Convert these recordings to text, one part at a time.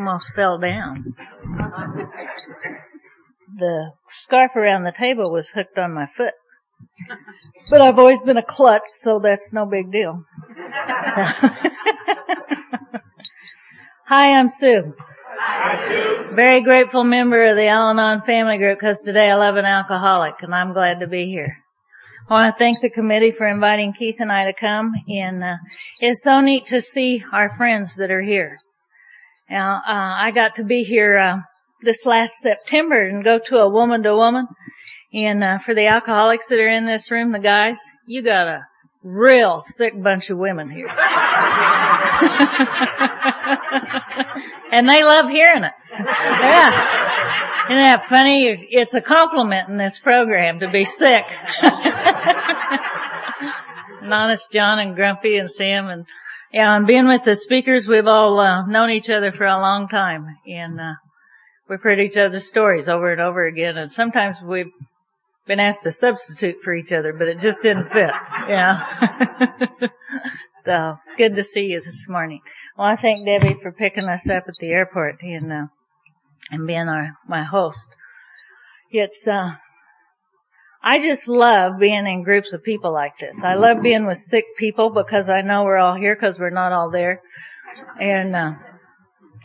almost fell down. The scarf around the table was hooked on my foot. But I've always been a klutz, so that's no big deal. Hi, I'm Sue. Very grateful member of the Al-Anon family group because today I love an alcoholic and I'm glad to be here. I want to thank the committee for inviting Keith and I to come and uh, it's so neat to see our friends that are here. Now, uh, I got to be here uh, this last September and go to a woman to woman and uh, for the alcoholics that are in this room, the guys, you got a real sick bunch of women here. and they love hearing it. Yeah. Isn't that funny? It's a compliment in this program to be sick. and honest John and Grumpy and Sam and yeah, and being with the speakers, we've all uh, known each other for a long time, and uh, we've heard each other's stories over and over again, and sometimes we've been asked to substitute for each other, but it just didn't fit. Yeah. so it's good to see you this morning. Well, I thank Debbie for picking us up at the airport and uh, and being our my host. It's uh I just love being in groups of people like this. I love being with sick people because I know we're all here because we're not all there. And uh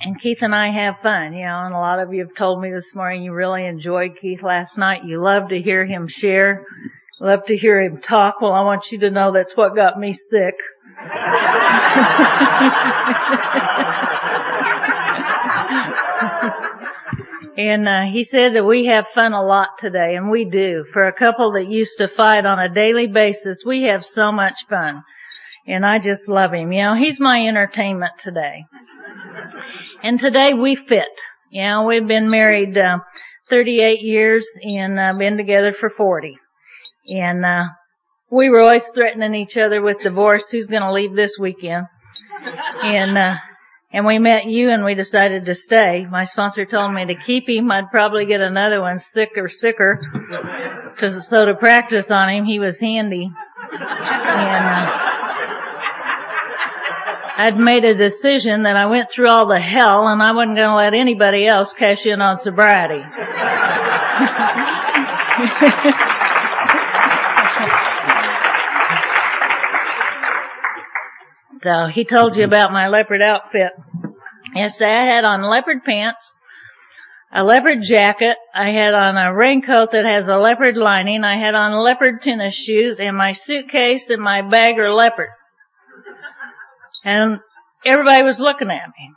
and Keith and I have fun, you know, and a lot of you have told me this morning you really enjoyed Keith last night. You love to hear him share. Love to hear him talk. Well, I want you to know that's what got me sick. and uh, he said that we have fun a lot today, and we do. For a couple that used to fight on a daily basis, we have so much fun. And I just love him. You know, he's my entertainment today. And today we fit. You know, we've been married uh, 38 years and uh, been together for 40. And uh, we were always threatening each other with divorce. Who's going to leave this weekend? And uh, and we met you and we decided to stay. My sponsor told me to keep him. I'd probably get another one sicker, sicker. To, so to practice on him, he was handy. And uh, I'd made a decision that I went through all the hell and I wasn't going to let anybody else cash in on sobriety. So he told you about my leopard outfit. Yesterday I had on leopard pants, a leopard jacket, I had on a raincoat that has a leopard lining, I had on leopard tennis shoes, and my suitcase and my bag are leopard. And everybody was looking at me.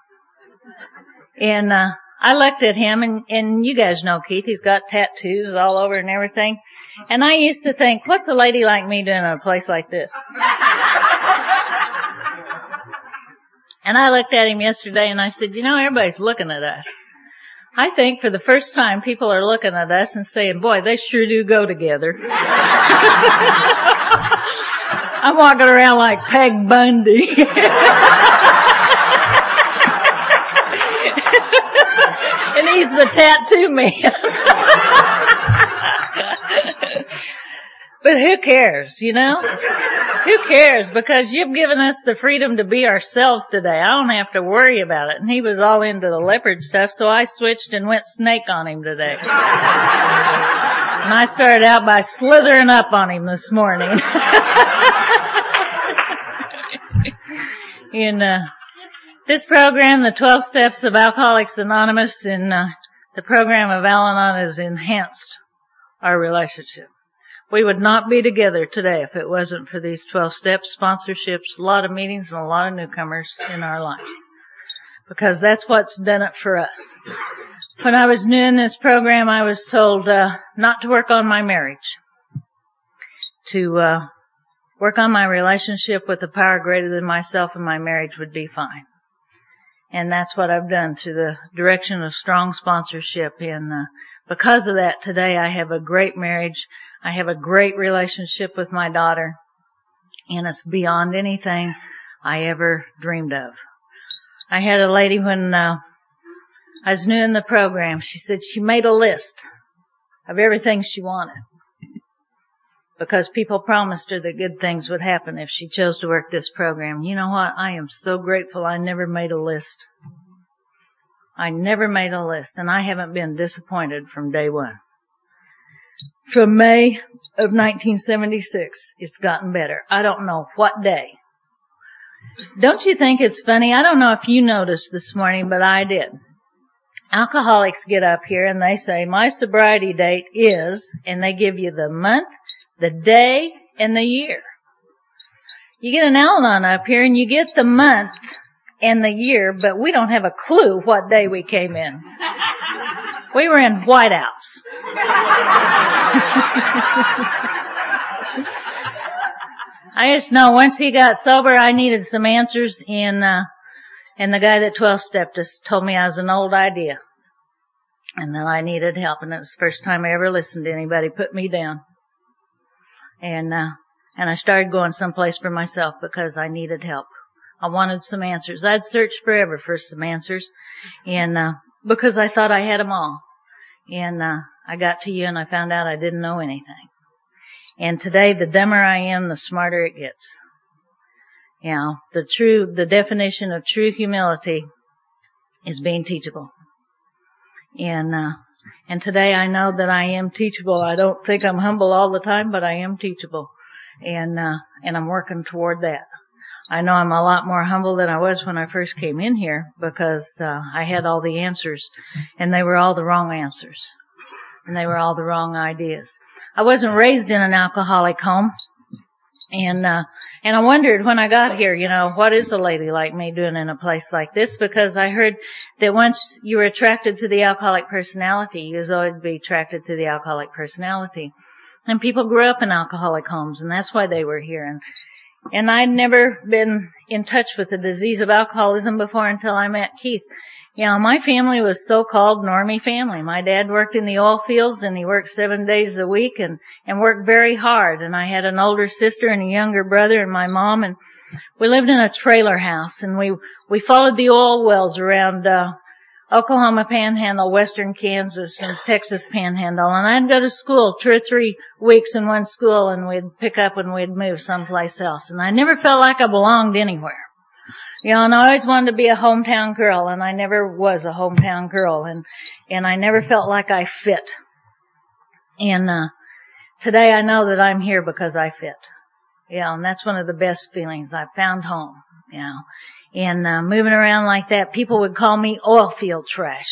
And, uh, I looked at him and, and you guys know Keith, he's got tattoos all over and everything. And I used to think, what's a lady like me doing in a place like this? And I looked at him yesterday and I said, you know, everybody's looking at us. I think for the first time people are looking at us and saying, boy, they sure do go together. I'm walking around like Peg Bundy. and he's the tattoo man. but who cares, you know? Who cares? Because you've given us the freedom to be ourselves today. I don't have to worry about it. And he was all into the leopard stuff, so I switched and went snake on him today. and I started out by slithering up on him this morning. in uh, this program, the 12 Steps of Alcoholics Anonymous, and uh, the program of Al-Anon has enhanced our relationship. We would not be together today if it wasn't for these 12 steps, sponsorships, a lot of meetings, and a lot of newcomers in our lives. Because that's what's done it for us. When I was new in this program, I was told uh, not to work on my marriage, to uh, work on my relationship with a power greater than myself, and my marriage would be fine. And that's what I've done through the direction of strong sponsorship. And uh, because of that, today I have a great marriage I have a great relationship with my daughter, and it's beyond anything I ever dreamed of. I had a lady when uh, I was new in the program. She said she made a list of everything she wanted because people promised her that good things would happen if she chose to work this program. You know what? I am so grateful I never made a list. I never made a list and I haven't been disappointed from day one. From May of 1976, it's gotten better. I don't know what day. Don't you think it's funny? I don't know if you noticed this morning, but I did. Alcoholics get up here and they say, my sobriety date is, and they give you the month, the day, and the year. You get an Al-Anon up here and you get the month and the year, but we don't have a clue what day we came in. We were in whiteouts. I just know once he got sober, I needed some answers, and uh, and the guy that twelve stepped us told me I was an old idea, and that I needed help, and it was the first time I ever listened to anybody put me down, and uh, and I started going someplace for myself because I needed help. I wanted some answers. I'd searched forever for some answers, and uh, because I thought I had them all, and uh, I got to you and I found out I didn't know anything. And today, the dumber I am, the smarter it gets. You know, the true, the definition of true humility is being teachable. And, uh, and today I know that I am teachable. I don't think I'm humble all the time, but I am teachable. And, uh, and I'm working toward that. I know I'm a lot more humble than I was when I first came in here because, uh, I had all the answers and they were all the wrong answers. And they were all the wrong ideas. I wasn't raised in an alcoholic home. And, uh, and I wondered when I got here, you know, what is a lady like me doing in a place like this? Because I heard that once you were attracted to the alcoholic personality, you was always be attracted to the alcoholic personality. And people grew up in alcoholic homes, and that's why they were here. And, and I'd never been in touch with the disease of alcoholism before until I met Keith. You know, my family was so-called normie family. My dad worked in the oil fields and he worked seven days a week and, and worked very hard. And I had an older sister and a younger brother and my mom and we lived in a trailer house and we, we followed the oil wells around, uh, Oklahoma Panhandle, Western Kansas, and Texas Panhandle. And I'd go to school two or three weeks in one school and we'd pick up and we'd move someplace else. And I never felt like I belonged anywhere. You know, and I always wanted to be a hometown girl and I never was a hometown girl and, and I never felt like I fit. And, uh, today I know that I'm here because I fit. Know, and that's one of the best feelings. I found home, you know. And, uh, moving around like that, people would call me oil field trash.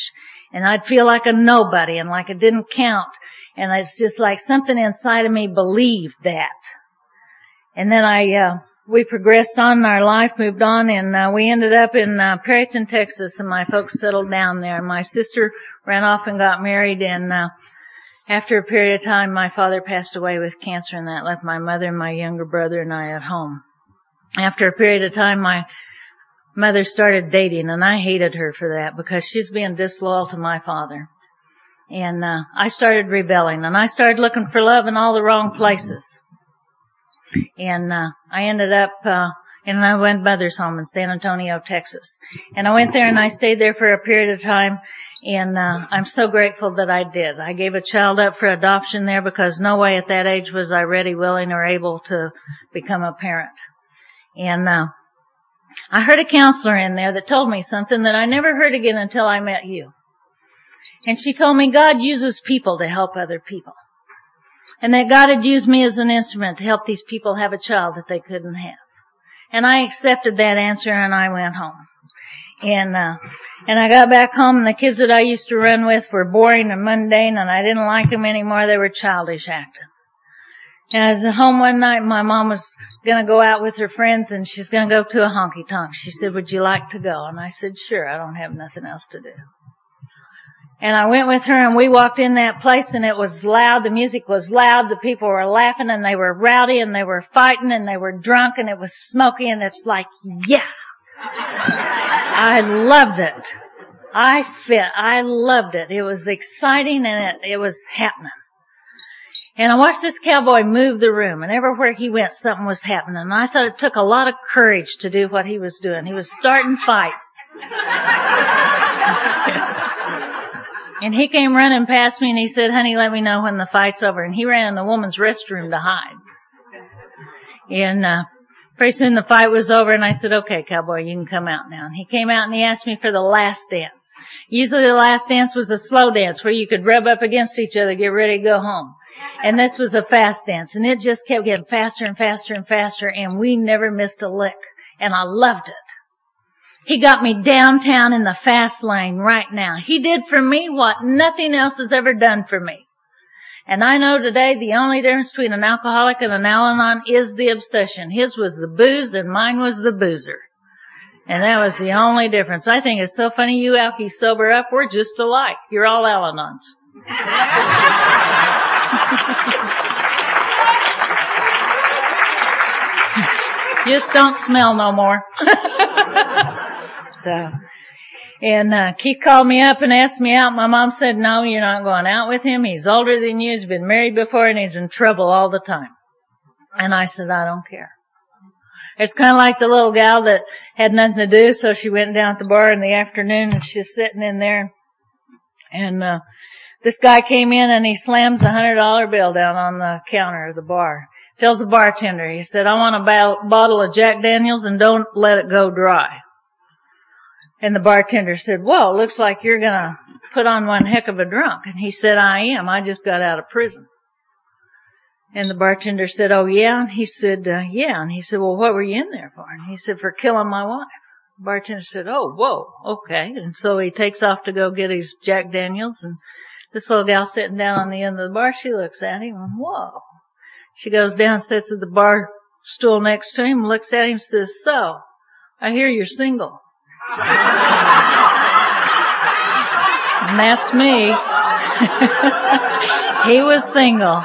And I'd feel like a nobody and like it didn't count. And it's just like something inside of me believed that. And then I, uh, we progressed on in our life, moved on, and uh, we ended up in uh, Perryton, Texas, and my folks settled down there. My sister ran off and got married, and uh, after a period of time, my father passed away with cancer, and that left my mother and my younger brother and I at home. After a period of time, my mother started dating, and I hated her for that because she's being disloyal to my father. And uh, I started rebelling, and I started looking for love in all the wrong places and uh, I ended up uh, in my went mother's home in San Antonio, Texas. And I went there and I stayed there for a period of time. And uh, I'm so grateful that I did. I gave a child up for adoption there because no way at that age was I ready, willing, or able to become a parent. And uh, I heard a counselor in there that told me something that I never heard again until I met you. And she told me God uses people to help other people and that God had used me as an instrument to help these people have a child that they couldn't have. And I accepted that answer and I went home. And, uh, and I got back home and the kids that I used to run with were boring and mundane and I didn't like them anymore. They were childish acting. And I was at home one night my mom was gonna go out with her friends and she's gonna go to a honky tonk. She said, would you like to go? And I said, sure, I don't have nothing else to do. And I went with her and we walked in that place and it was loud. The music was loud. The people were laughing and they were rowdy and they were fighting and they were drunk and it was smoky and it's like, yeah. I loved it. I fit. I loved it. It was exciting and it, it was happening. And I watched this cowboy move the room and everywhere he went something was happening. And I thought it took a lot of courage to do what he was doing. He was starting fights. And he came running past me and he said, honey, let me know when the fight's over. And he ran in the woman's restroom to hide. And, uh, Pretty soon the fight was over and I said, okay, cowboy, you can come out now. And he came out and he asked me for the last dance. Usually the last dance was a slow dance where you could rub up against each other, get ready to go home. And this was a fast dance and it just kept getting faster and faster and faster and we never missed a lick. And I loved it. He got me downtown in the fast lane right now. He did for me what nothing else has ever done for me. And I know today the only difference between an alcoholic and an Al-Anon is the obsession. His was the booze and mine was the boozer. And that was the only difference. I think it's so funny you alkies sober up, we're just alike. You're all Al-Anons. just don't smell no more. so, and uh, Keith called me up and asked me out. My mom said, no, you're not going out with him. He's older than you. He's been married before and he's in trouble all the time. And I said, I don't care. It's kind of like the little gal that had nothing to do, so she went down at the bar in the afternoon and she's sitting in there. And, uh, this guy came in and he slams a hundred dollar bill down on the counter of the bar. Tells the bartender, he said, I want a bottle of Jack Daniels and don't let it go dry. And the bartender said, well, looks like you're gonna put on one heck of a drunk. And he said, I am. I just got out of prison. And the bartender said, oh yeah? And he said, uh, yeah. And he said, well, what were you in there for? And he said, for killing my wife. The bartender said, oh, whoa, okay. And so he takes off to go get his Jack Daniels and this little gal sitting down on the end of the bar, she looks at him and whoa. She goes down, sits at the bar stool next to him, looks at him, says, so, I hear you're single and that's me. he was single.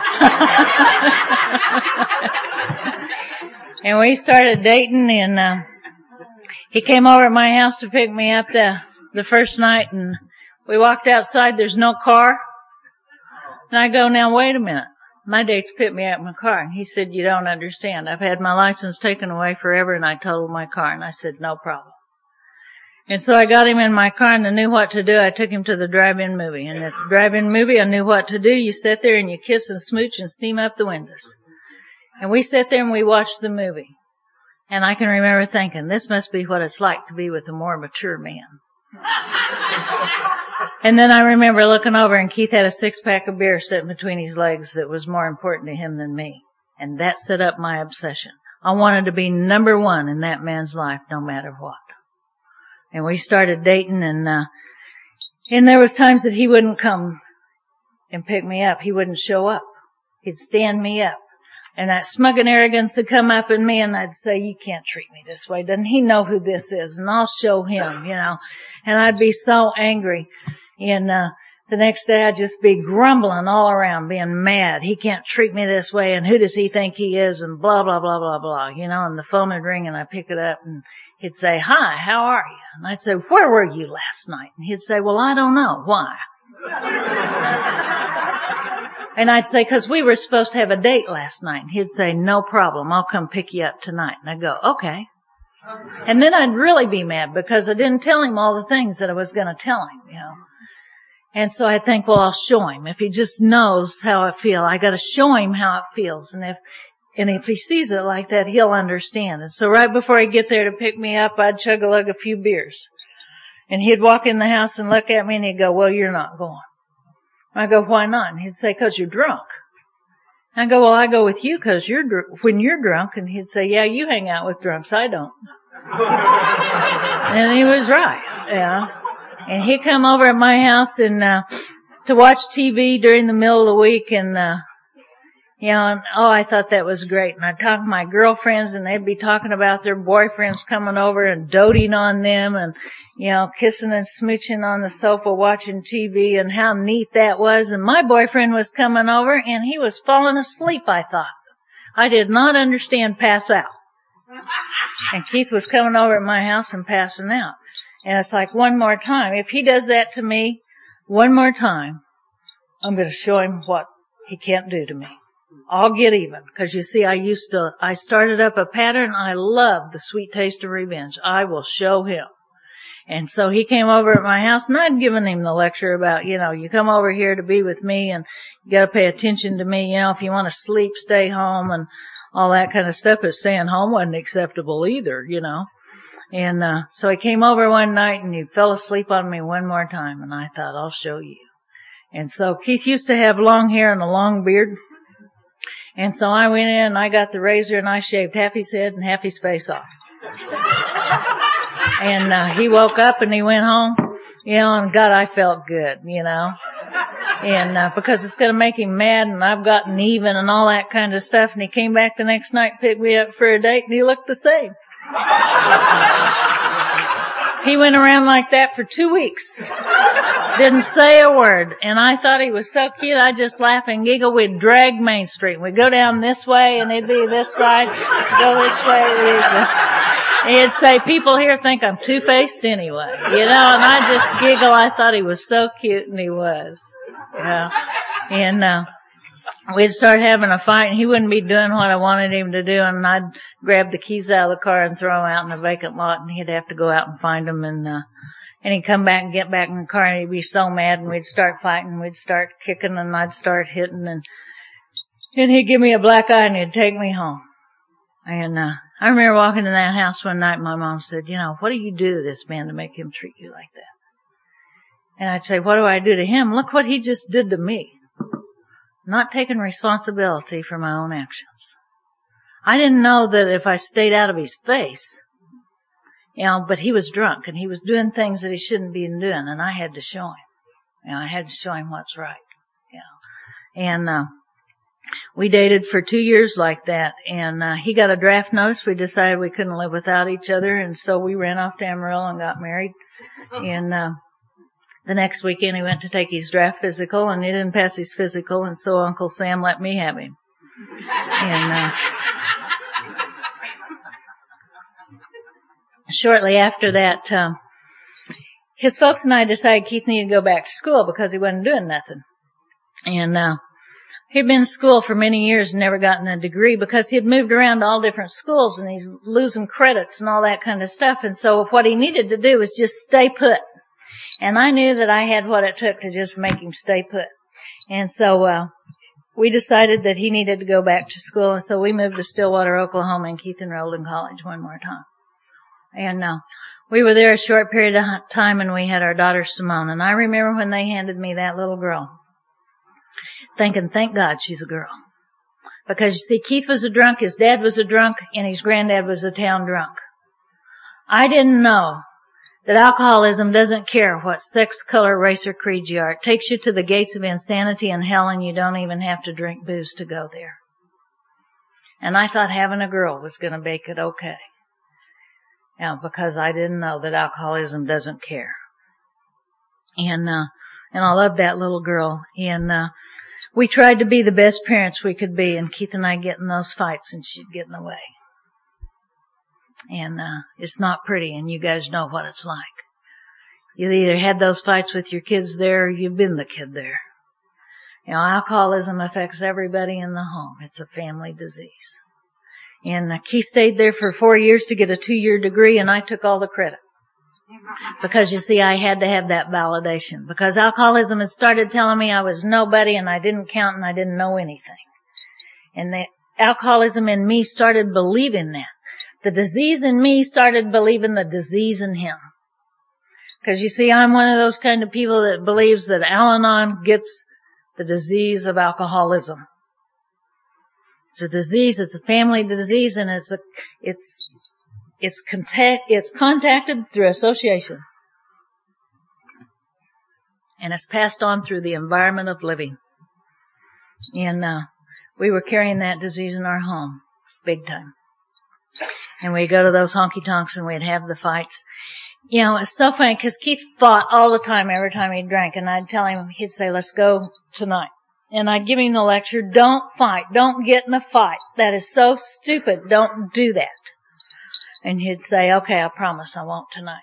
and we started dating and, uh, he came over at my house to pick me up the, the first night and we walked outside, there's no car. And I go, now wait a minute. My date's picked me up in my car. And he said, you don't understand. I've had my license taken away forever and I totaled my car. And I said, no problem. And so I got him in my car and I knew what to do. I took him to the drive-in movie. And at the drive-in movie, I knew what to do. You sit there and you kiss and smooch and steam up the windows. And we sat there and we watched the movie. And I can remember thinking, this must be what it's like to be with a more mature man. and then I remember looking over and Keith had a six pack of beer sitting between his legs that was more important to him than me. And that set up my obsession. I wanted to be number one in that man's life no matter what and we started dating and uh and there was times that he wouldn't come and pick me up. He wouldn't show up. He'd stand me up. And that smug and arrogance would come up in me and I'd say, you can't treat me this way. Doesn't he know who this is? And I'll show him, you know. And I'd be so angry. And, uh, the next day I'd just be grumbling all around, being mad. He can't treat me this way and who does he think he is and blah, blah, blah, blah, blah, you know, and the phone would ring and I'd pick it up and he'd say, hi, how are you? And I'd say, where were you last night? And he'd say, well, I don't know. Why? and I'd say, cause we were supposed to have a date last night. And he'd say, no problem. I'll come pick you up tonight. And I'd go, okay. And then I'd really be mad because I didn't tell him all the things that I was going to tell him, you know. And so I think, well, I'll show him. If he just knows how I feel, I gotta show him how it feels. And if, and if he sees it like that, he'll understand. And so right before he'd get there to pick me up, I'd chug a lug a few beers. And he'd walk in the house and look at me and he'd go, well, you're not going. I go, why not? And he'd say, cause you're drunk. I go, well, I go with you cause you're, dr- when you're drunk. And he'd say, yeah, you hang out with drunks. I don't. and he was right. Yeah. And he'd come over at my house and, uh, to watch TV during the middle of the week and, uh, you know, and, oh, I thought that was great. And I'd talk to my girlfriends and they'd be talking about their boyfriends coming over and doting on them and, you know, kissing and smooching on the sofa watching TV and how neat that was. And my boyfriend was coming over and he was falling asleep, I thought. I did not understand pass out. And Keith was coming over at my house and passing out. And it's like one more time. If he does that to me one more time, I'm going to show him what he can't do to me. I'll get even. Cause you see, I used to, I started up a pattern. I love the sweet taste of revenge. I will show him. And so he came over at my house and I'd given him the lecture about, you know, you come over here to be with me and you gotta pay attention to me, you know, if you want to sleep, stay home and all that kind of stuff, but staying home wasn't acceptable either, you know. And, uh, so he came over one night and he fell asleep on me one more time and I thought, I'll show you. And so Keith used to have long hair and a long beard. And so I went in and I got the razor and I shaved half his head and half his face off. and, uh, he woke up and he went home, you know, and God, I felt good, you know and uh, because it's going to make him mad and I've gotten even and all that kind of stuff and he came back the next night picked me up for a date and he looked the same. he went around like that for two weeks. Didn't say a word. And I thought he was so cute, I just laugh and giggle. We'd drag Main Street. We'd go down this way and it'd be this side, go this way. He'd say, people here think I'm two-faced anyway, you know, and I just giggle. I thought he was so cute and he was. Yeah. And, uh, we'd start having a fight and he wouldn't be doing what I wanted him to do and I'd grab the keys out of the car and throw them out in the vacant lot and he'd have to go out and find them and, uh, and he'd come back and get back in the car and he'd be so mad and we'd start fighting, we'd start kicking and I'd start hitting and, and he'd give me a black eye and he'd take me home. And, uh, I remember walking in that house one night and my mom said, you know, what do you do to this man to make him treat you like that? And I'd say, what do I do to him? Look what he just did to me. Not taking responsibility for my own actions. I didn't know that if I stayed out of his face, you know, but he was drunk and he was doing things that he shouldn't be doing and I had to show him. You know, I had to show him what's right. You know. And, uh, we dated for two years like that and, uh, he got a draft notice. We decided we couldn't live without each other and so we ran off to Amarillo and got married. And, uh, the next weekend he went to take his draft physical and he didn't pass his physical and so Uncle Sam let me have him. And, uh, shortly after that, um, his folks and I decided Keith needed to go back to school because he wasn't doing nothing. And, uh, he'd been in school for many years and never gotten a degree because he had moved around to all different schools and he's losing credits and all that kind of stuff. And so what he needed to do was just stay put and I knew that I had what it took to just make him stay put. And so, uh, we decided that he needed to go back to school, and so we moved to Stillwater, Oklahoma, and Keith enrolled in college one more time. And uh, we were there a short period of time, and we had our daughter Simone. And I remember when they handed me that little girl, thinking, "Thank God she's a girl," because you see, Keith was a drunk, his dad was a drunk, and his granddad was a town drunk. I didn't know that alcoholism doesn't care what sex, color, race, or creed you are. It takes you to the gates of insanity and hell and you don't even have to drink booze to go there. And I thought having a girl was going to make it okay. Know, because I didn't know that alcoholism doesn't care. And, uh, and I loved that little girl. And, uh, we tried to be the best parents we could be and Keith and I get in those fights and she'd get in the way and uh, it's not pretty, and you guys know what it's like. You either had those fights with your kids there, or you've been the kid there. You know, alcoholism affects everybody in the home. It's a family disease. And uh, Keith stayed there for four years to get a two-year degree, and I took all the credit. Because you see, I had to have that validation. Because alcoholism had started telling me I was nobody and I didn't count and I didn't know anything. And the alcoholism in me started believing that. The disease in me started believing the disease in him. Cause you see, I'm one of those kind of people that believes that Al-Anon gets the disease of alcoholism. It's a disease, it's a family disease, and it's a, it's, it's contact, it's contacted through association. And it's passed on through the environment of living. And, uh, we were carrying that disease in our home, big time and we'd go to those honky tonks and we'd have the fights. You know, it's so funny because Keith fought all the time every time he drank and I'd tell him, he'd say, let's go tonight. And I'd give him the lecture, don't fight, don't get in a fight. That is so stupid, don't do that. And he'd say, okay, I promise I won't tonight.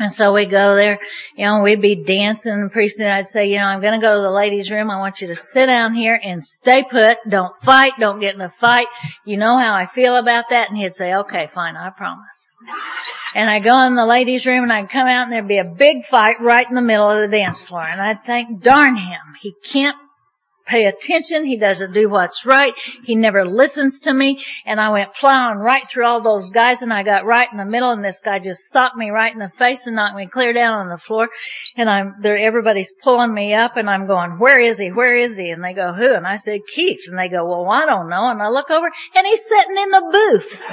And so we'd go there, you know, we'd be dancing and pretty and I'd say, you know, I'm gonna go to the ladies room. I want you to sit down here and stay put. Don't fight. Don't get in a fight. You know how I feel about that? And he'd say, okay, fine, I promise. And I'd go in the ladies room and I'd come out and there'd be a big fight right in the middle of the dance floor. And I'd think, darn him, he can't pay attention. He doesn't do what's right. He never listens to me. And I went plowing right through all those guys and I got right in the middle and this guy just socked me right in the face and knocked me clear down on the floor. And I'm there, everybody's pulling me up and I'm going, where is he? Where is he? And they go, who? And I said, Keith. And they go, well, I don't know. And I look over and he's sitting in the booth.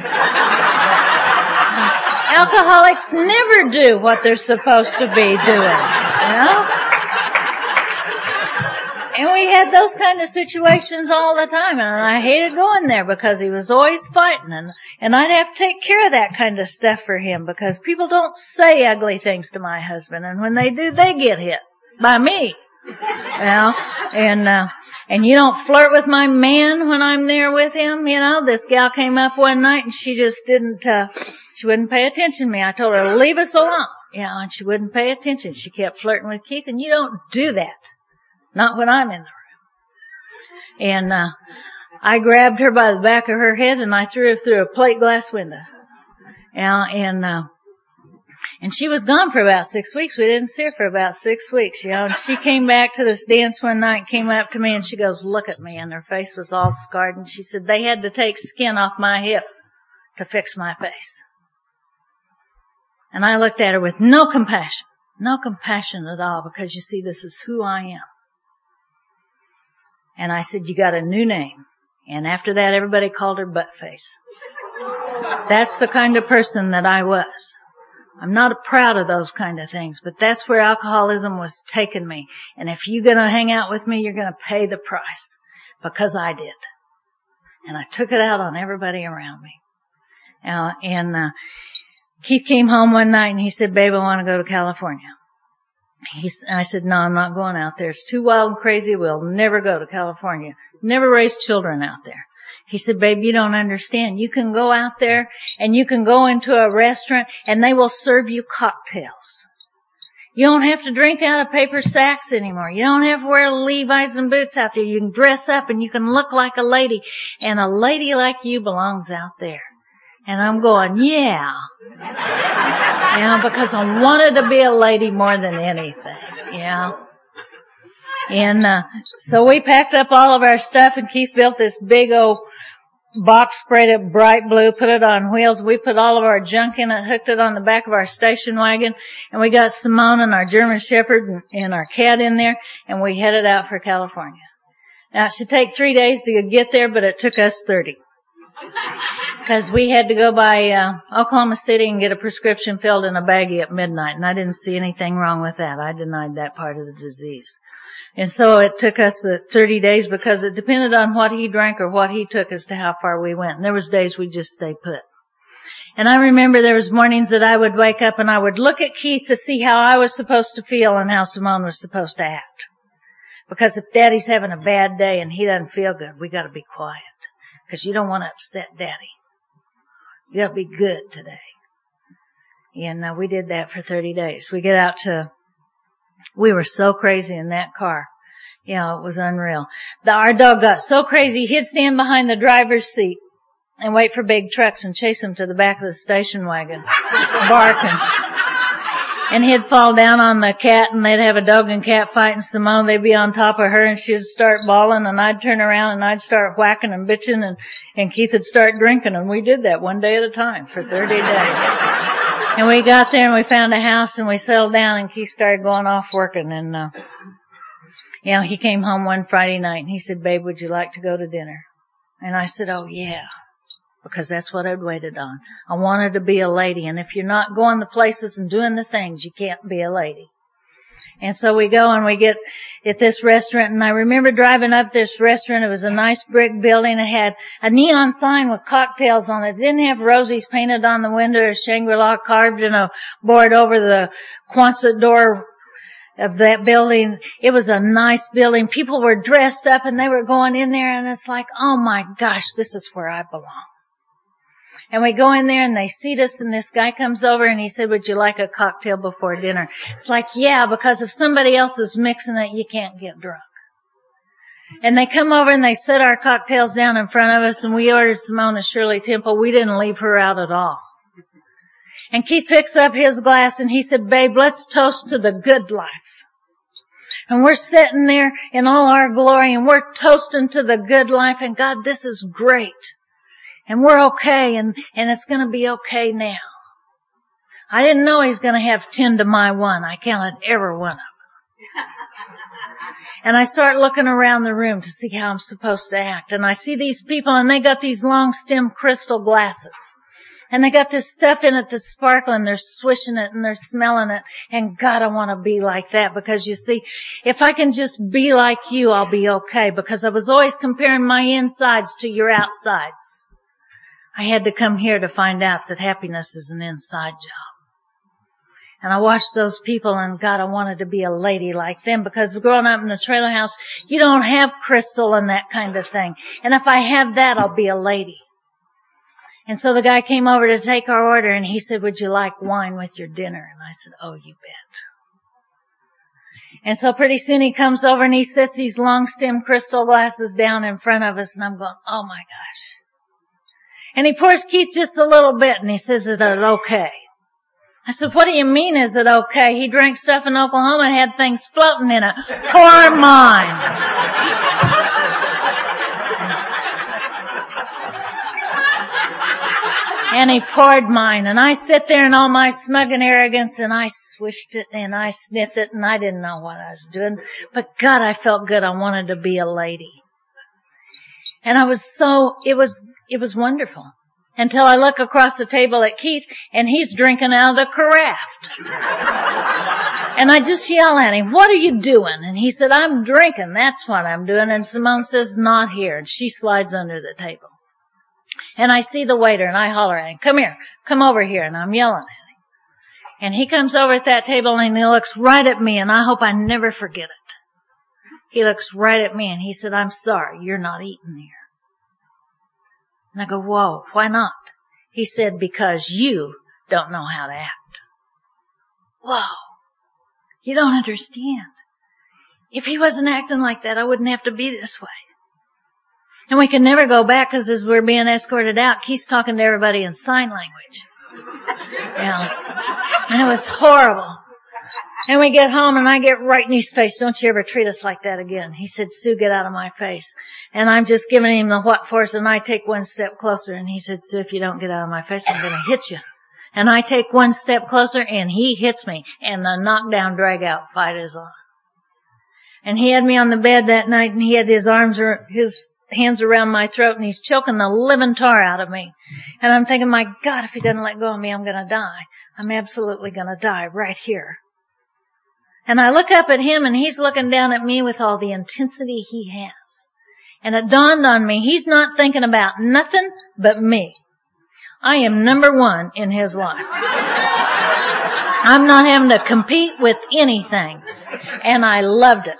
Alcoholics never do what they're supposed to be doing, you know? And we had those kind of situations all the time, and I hated going there because he was always fighting, and, and I'd have to take care of that kind of stuff for him because people don't say ugly things to my husband, and when they do, they get hit by me. Know, and, uh, and you don't flirt with my man when I'm there with him, you know. This gal came up one night and she just didn't, uh, she wouldn't pay attention to me. I told her to leave us alone, you know, and she wouldn't pay attention. She kept flirting with Keith and you don't do that. Not when I'm in the room. And, uh, I grabbed her by the back of her head and I threw her through a plate glass window. Know, and, uh, and she was gone for about six weeks. We didn't see her for about six weeks, you know. And she came back to this dance one night, came up to me and she goes, look at me. And her face was all scarred. And she said, they had to take skin off my hip to fix my face. And I looked at her with no compassion. No compassion at all because you see, this is who I am. And I said, you got a new name. And after that, everybody called her Buttface. That's the kind of person that I was. I'm not proud of those kind of things, but that's where alcoholism was taking me. And if you're gonna hang out with me, you're gonna pay the price. Because I did. And I took it out on everybody around me. Uh, and, uh, Keith came home one night and he said, babe, I want to go to California. He, I said, no, I'm not going out there. It's too wild and crazy. We'll never go to California. Never raise children out there. He said, babe, you don't understand. You can go out there and you can go into a restaurant and they will serve you cocktails. You don't have to drink out of paper sacks anymore. You don't have to wear Levi's and boots out there. You can dress up and you can look like a lady. And a lady like you belongs out there. And I'm going, yeah. yeah, because I wanted to be a lady more than anything. Yeah. And, uh, so we packed up all of our stuff and Keith built this big old box sprayed it bright blue, put it on wheels. We put all of our junk in it, hooked it on the back of our station wagon, and we got Simone and our German Shepherd and, our cat in there, and we headed out for California. Now it should take three days to get there, but it took us 30. Because we had to go by uh, Oklahoma City and get a prescription filled in a baggie at midnight, and I didn't see anything wrong with that. I denied that part of the disease. And so it took us the 30 days because it depended on what he drank or what he took as to how far we went. And there was days we just stayed put. And I remember there was mornings that I would wake up and I would look at Keith to see how I was supposed to feel and how Simone was supposed to act. Because if daddy's having a bad day and he doesn't feel good, we gotta be quiet. Cause you don't want to upset daddy. You gotta be good today. And uh, we did that for 30 days. We get out to we were so crazy in that car. You know, it was unreal. The, our dog got so crazy, he'd stand behind the driver's seat and wait for big trucks and chase them to the back of the station wagon, barking. And he'd fall down on the cat and they'd have a dog and cat fight and Simone, they'd be on top of her and she'd start bawling and I'd turn around and I'd start whacking and bitching and, and Keith would start drinking and we did that one day at a time for 30 days. And we got there and we found a house and we settled down and Keith started going off working and, uh, you know, he came home one Friday night and he said, babe, would you like to go to dinner? And I said, oh yeah. Because that's what I'd waited on. I wanted to be a lady and if you're not going the places and doing the things, you can't be a lady. And so we go and we get at this restaurant and I remember driving up this restaurant. It was a nice brick building. It had a neon sign with cocktails on it. It didn't have roses painted on the window or Shangri-La carved in a board over the Quonset door of that building. It was a nice building. People were dressed up and they were going in there and it's like, oh my gosh, this is where I belong. And we go in there and they seat us and this guy comes over and he said, would you like a cocktail before dinner? It's like, yeah, because if somebody else is mixing it, you can't get drunk. And they come over and they set our cocktails down in front of us and we ordered Simona Shirley Temple. We didn't leave her out at all. And Keith picks up his glass and he said, babe, let's toast to the good life. And we're sitting there in all our glory and we're toasting to the good life and God, this is great. And we're okay and, and it's gonna be okay now. I didn't know he's gonna have ten to my one. I counted every one of them. And I start looking around the room to see how I'm supposed to act. And I see these people and they got these long stem crystal glasses. And they got this stuff in it that's sparkling. They're swishing it and they're smelling it. And God, I want to be like that because you see, if I can just be like you, I'll be okay because I was always comparing my insides to your outsides. I had to come here to find out that happiness is an inside job. And I watched those people and God, I wanted to be a lady like them because growing up in a trailer house, you don't have crystal and that kind of thing. And if I have that, I'll be a lady. And so the guy came over to take our order and he said, would you like wine with your dinner? And I said, oh, you bet. And so pretty soon he comes over and he sets these long stem crystal glasses down in front of us and I'm going, oh my gosh. And he pours Keith just a little bit and he says, is it okay? I said, what do you mean is it okay? He drank stuff in Oklahoma and had things floating in it. Pour mine. and he poured mine and I sit there in all my smug and arrogance and I swished it and I sniffed it and I didn't know what I was doing. But God, I felt good. I wanted to be a lady. And I was so, it was, it was wonderful. Until I look across the table at Keith and he's drinking out of the carafe. and I just yell at him, what are you doing? And he said, I'm drinking. That's what I'm doing. And Simone says, not here. And she slides under the table. And I see the waiter and I holler at him, come here, come over here. And I'm yelling at him. And he comes over at that table and he looks right at me and I hope I never forget it. He looks right at me and he said, I'm sorry, you're not eating here. And I go, whoa, why not? He said, because you don't know how to act. Whoa. You don't understand. If he wasn't acting like that, I wouldn't have to be this way. And we can never go back because as we're being escorted out, he's talking to everybody in sign language. Yeah. And it was horrible. And we get home and I get right in his face. Don't you ever treat us like that again. He said, Sue, get out of my face. And I'm just giving him the what for and I take one step closer and he said, Sue, if you don't get out of my face, I'm going to hit you. And I take one step closer and he hits me and the knockdown drag out fight is on. And he had me on the bed that night and he had his arms, or his hands around my throat and he's choking the living tar out of me. And I'm thinking, my God, if he doesn't let go of me, I'm gonna die. I'm absolutely gonna die right here. And I look up at him and he's looking down at me with all the intensity he has. And it dawned on me, he's not thinking about nothing but me. I am number one in his life. I'm not having to compete with anything. And I loved it.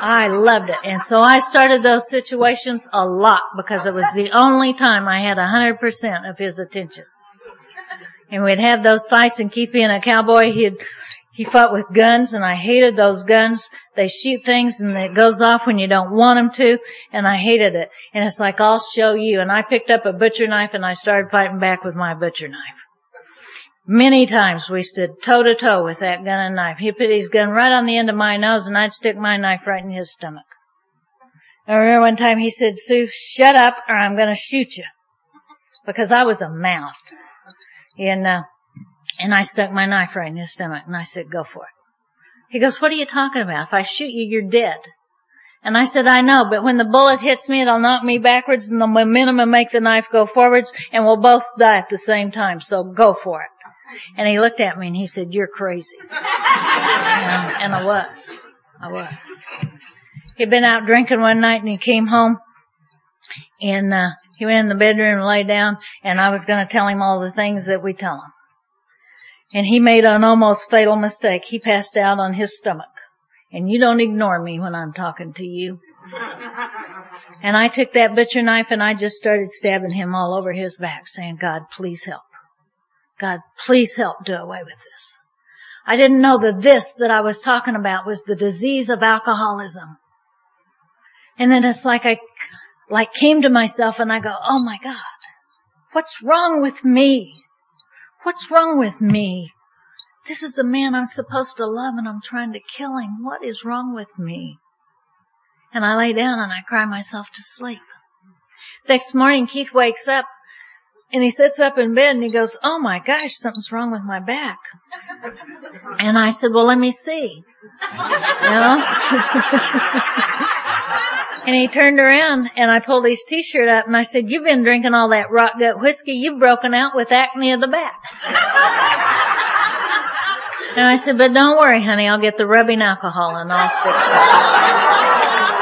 I loved it. And so I started those situations a lot because it was the only time I had a hundred percent of his attention. And we'd have those fights and keep being a cowboy. He'd, he fought with guns and I hated those guns. They shoot things and it goes off when you don't want them to and I hated it. And it's like, I'll show you. And I picked up a butcher knife and I started fighting back with my butcher knife. Many times we stood toe to toe with that gun and knife. He put his gun right on the end of my nose and I'd stick my knife right in his stomach. I remember one time he said, Sue, shut up or I'm gonna shoot you. Because I was a mouth. And, uh, and I stuck my knife right in his stomach and I said, go for it. He goes, what are you talking about? If I shoot you, you're dead. And I said, I know, but when the bullet hits me, it'll knock me backwards and the momentum will make the knife go forwards and we'll both die at the same time. So go for it. And he looked at me and he said, you're crazy. and, and I was. I was. He'd been out drinking one night and he came home and, uh, he went in the bedroom and lay down and I was going to tell him all the things that we tell him. And he made an almost fatal mistake. He passed out on his stomach. And you don't ignore me when I'm talking to you. And I took that butcher knife and I just started stabbing him all over his back saying, God, please help. God, please help do away with this. I didn't know that this that I was talking about was the disease of alcoholism. And then it's like I, like came to myself and I go, oh my God, what's wrong with me? What's wrong with me? This is the man I'm supposed to love and I'm trying to kill him. What is wrong with me? And I lay down and I cry myself to sleep. Next morning Keith wakes up and he sits up in bed and he goes, oh my gosh, something's wrong with my back. And I said, well let me see. You know? and he turned around and I pulled his t-shirt up and I said, you've been drinking all that rot gut whiskey, you've broken out with acne of the back. And I said, but don't worry, honey, I'll get the rubbing alcohol and I'll fix it.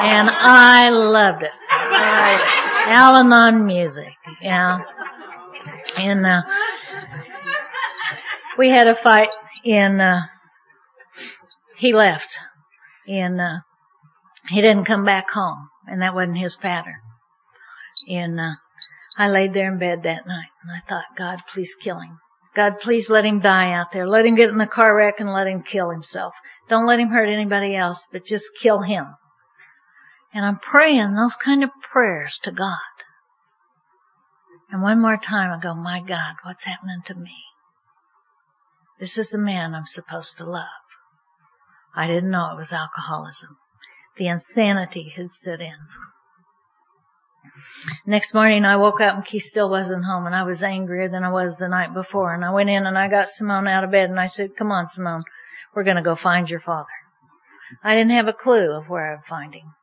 And I loved it. Al-Anon music, yeah. And, uh, we had a fight in, uh, he left and, uh, he didn't come back home and that wasn't his pattern. And, uh, I laid there in bed that night and I thought, God, please kill him. God, please let him die out there. Let him get in a car wreck and let him kill himself. Don't let him hurt anybody else, but just kill him. And I'm praying those kind of prayers to God. And one more time I go, my God, what's happening to me? This is the man I'm supposed to love. I didn't know it was alcoholism. The insanity had set in. Next morning I woke up and Keith still wasn't home and I was angrier than I was the night before and I went in and I got Simone out of bed and I said, come on Simone, we're gonna go find your father. I didn't have a clue of where I'd find him.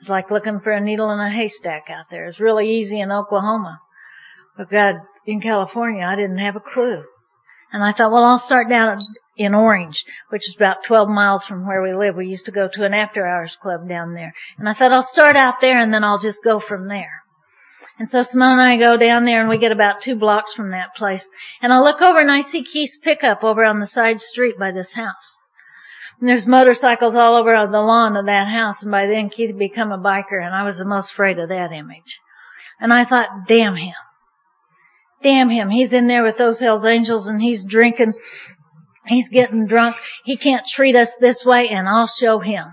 It's like looking for a needle in a haystack out there. It's really easy in Oklahoma. But God, in California, I didn't have a clue. And I thought, well, I'll start down in Orange, which is about 12 miles from where we live. We used to go to an after hours club down there. And I thought I'll start out there and then I'll just go from there. And so Simone and I go down there and we get about two blocks from that place. And I look over and I see Keith's pickup over on the side street by this house. And there's motorcycles all over the lawn of that house. And by then Keith had become a biker and I was the most afraid of that image. And I thought, damn him. Damn him. He's in there with those Hells Angels and he's drinking He's getting drunk. He can't treat us this way and I'll show him.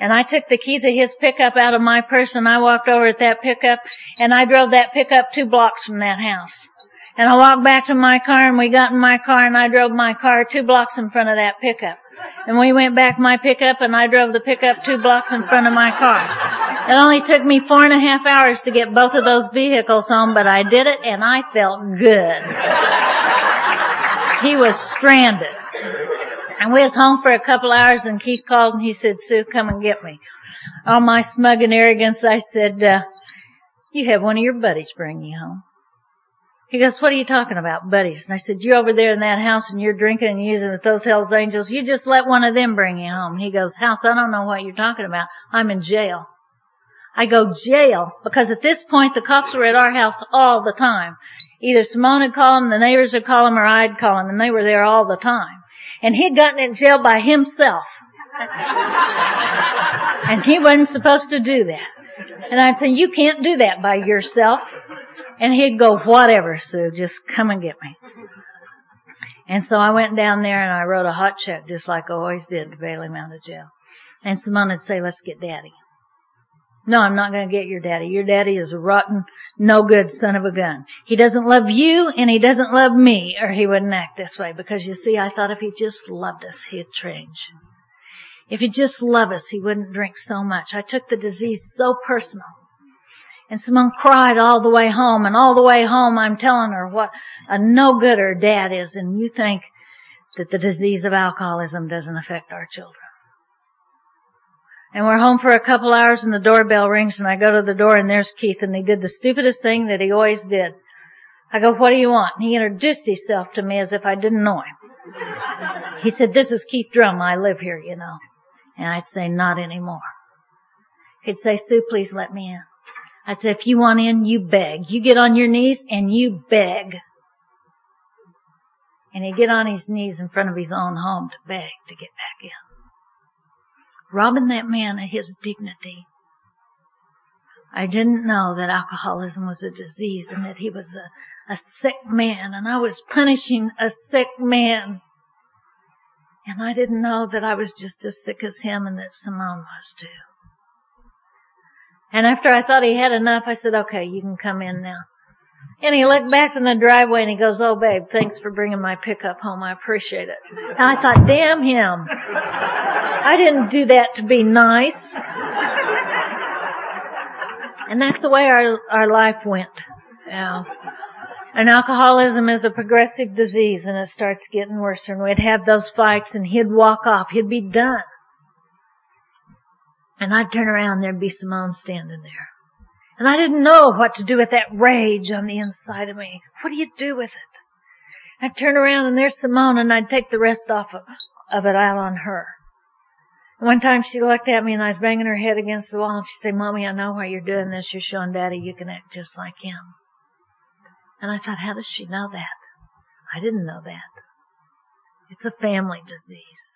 And I took the keys of his pickup out of my purse and I walked over at that pickup and I drove that pickup two blocks from that house. And I walked back to my car and we got in my car and I drove my car two blocks in front of that pickup. And we went back my pickup and I drove the pickup two blocks in front of my car. It only took me four and a half hours to get both of those vehicles home, but I did it and I felt good. He was stranded. And we was home for a couple hours and Keith called and he said, Sue, come and get me. All my smug and arrogance, I said, uh, you have one of your buddies bring you home. He goes, what are you talking about, buddies? And I said, you're over there in that house and you're drinking and using with those Hells Angels. You just let one of them bring you home. He goes, house, I don't know what you're talking about. I'm in jail. I go, jail? Because at this point the cops were at our house all the time. Either Simone would call him, the neighbors would call him, or I'd call him, and they were there all the time. And he'd gotten in jail by himself. and he wasn't supposed to do that. And I'd say, you can't do that by yourself. And he'd go, whatever, Sue, just come and get me. And so I went down there and I wrote a hot check just like I always did to bail him out of jail. And Simone would say, let's get daddy. No, I'm not going to get your daddy. Your daddy is a rotten, no good son of a gun. He doesn't love you and he doesn't love me or he wouldn't act this way because you see, I thought if he just loved us, he'd change. If he just loved us, he wouldn't drink so much. I took the disease so personal. And Simone cried all the way home and all the way home I'm telling her what a no good her dad is and you think that the disease of alcoholism doesn't affect our children. And we're home for a couple hours and the doorbell rings and I go to the door and there's Keith and he did the stupidest thing that he always did. I go, what do you want? And he introduced himself to me as if I didn't know him. He said, this is Keith Drum. I live here, you know. And I'd say, not anymore. He'd say, Sue, please let me in. I'd say, if you want in, you beg. You get on your knees and you beg. And he'd get on his knees in front of his own home to beg to get back in robbing that man of his dignity. I didn't know that alcoholism was a disease and that he was a, a sick man and I was punishing a sick man. And I didn't know that I was just as sick as him and that Simone was too. And after I thought he had enough, I said, okay, you can come in now. And he looked back in the driveway and he goes, oh babe, thanks for bringing my pickup home. I appreciate it. And I thought, damn him. I didn't do that to be nice. And that's the way our, our life went. Yeah. And alcoholism is a progressive disease and it starts getting worse and we'd have those fights and he'd walk off. He'd be done. And I'd turn around and there'd be Simone standing there. And I didn't know what to do with that rage on the inside of me. What do you do with it? I'd turn around and there's Simone and I'd take the rest off of, of it out on her. One time she looked at me and I was banging her head against the wall and she said, Mommy, I know why you're doing this. You're showing Daddy you can act just like him. And I thought, how does she know that? I didn't know that. It's a family disease.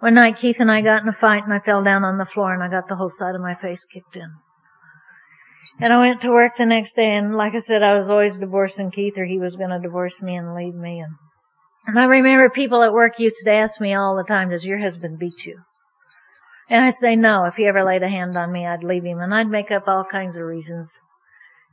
One night Keith and I got in a fight and I fell down on the floor and I got the whole side of my face kicked in. And I went to work the next day and like I said, I was always divorcing Keith or he was gonna divorce me and leave me and, and I remember people at work used to ask me all the time, does your husband beat you? And I'd say no, if he ever laid a hand on me, I'd leave him and I'd make up all kinds of reasons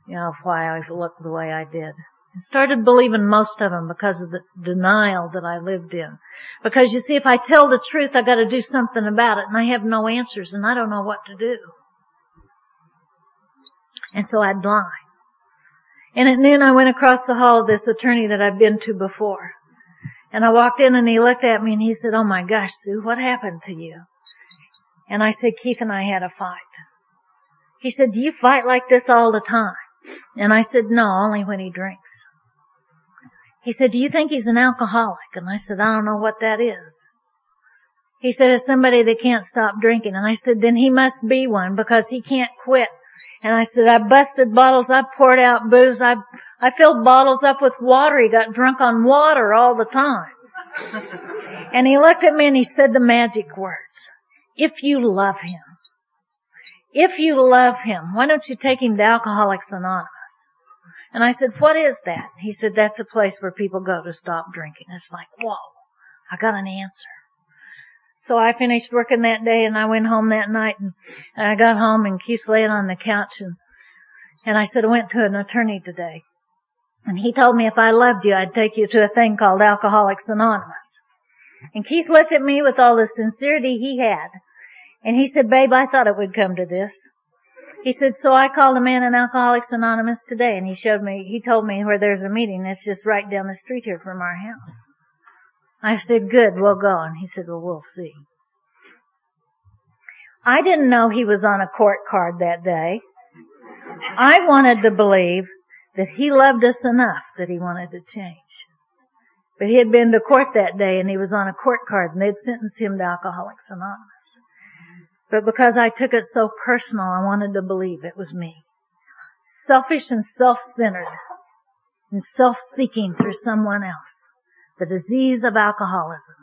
you know, why I looked the way I did. I started believing most of them because of the denial that I lived in. Because you see, if I tell the truth, I gotta do something about it, and I have no answers, and I don't know what to do. And so I'd lie. And then I went across the hall of this attorney that I'd been to before. And I walked in and he looked at me and he said, oh my gosh, Sue, what happened to you? And I said, Keith and I had a fight. He said, do you fight like this all the time? And I said, no, only when he drinks. He said, do you think he's an alcoholic? And I said, I don't know what that is. He said, it's somebody that can't stop drinking. And I said, then he must be one because he can't quit. And I said, I busted bottles, I poured out booze, I, I filled bottles up with water. He got drunk on water all the time. and he looked at me and he said the magic words. If you love him, if you love him, why don't you take him to Alcoholics Anonymous? And I said, what is that? He said, that's a place where people go to stop drinking. It's like, whoa, I got an answer. So I finished working that day and I went home that night and, and I got home and Keith laying on the couch and, and I said, I went to an attorney today. And he told me if I loved you, I'd take you to a thing called Alcoholics Anonymous. And Keith looked at me with all the sincerity he had. And he said, babe, I thought it would come to this. He said, so I called a man in Alcoholics Anonymous today and he showed me, he told me where there's a meeting that's just right down the street here from our house. I said, good, we'll go. And he said, well, we'll see. I didn't know he was on a court card that day. I wanted to believe that he loved us enough that he wanted to change. But he had been to court that day and he was on a court card and they'd sentenced him to Alcoholics Anonymous. But because I took it so personal, I wanted to believe it was me. Selfish and self-centered and self-seeking through someone else. The disease of alcoholism.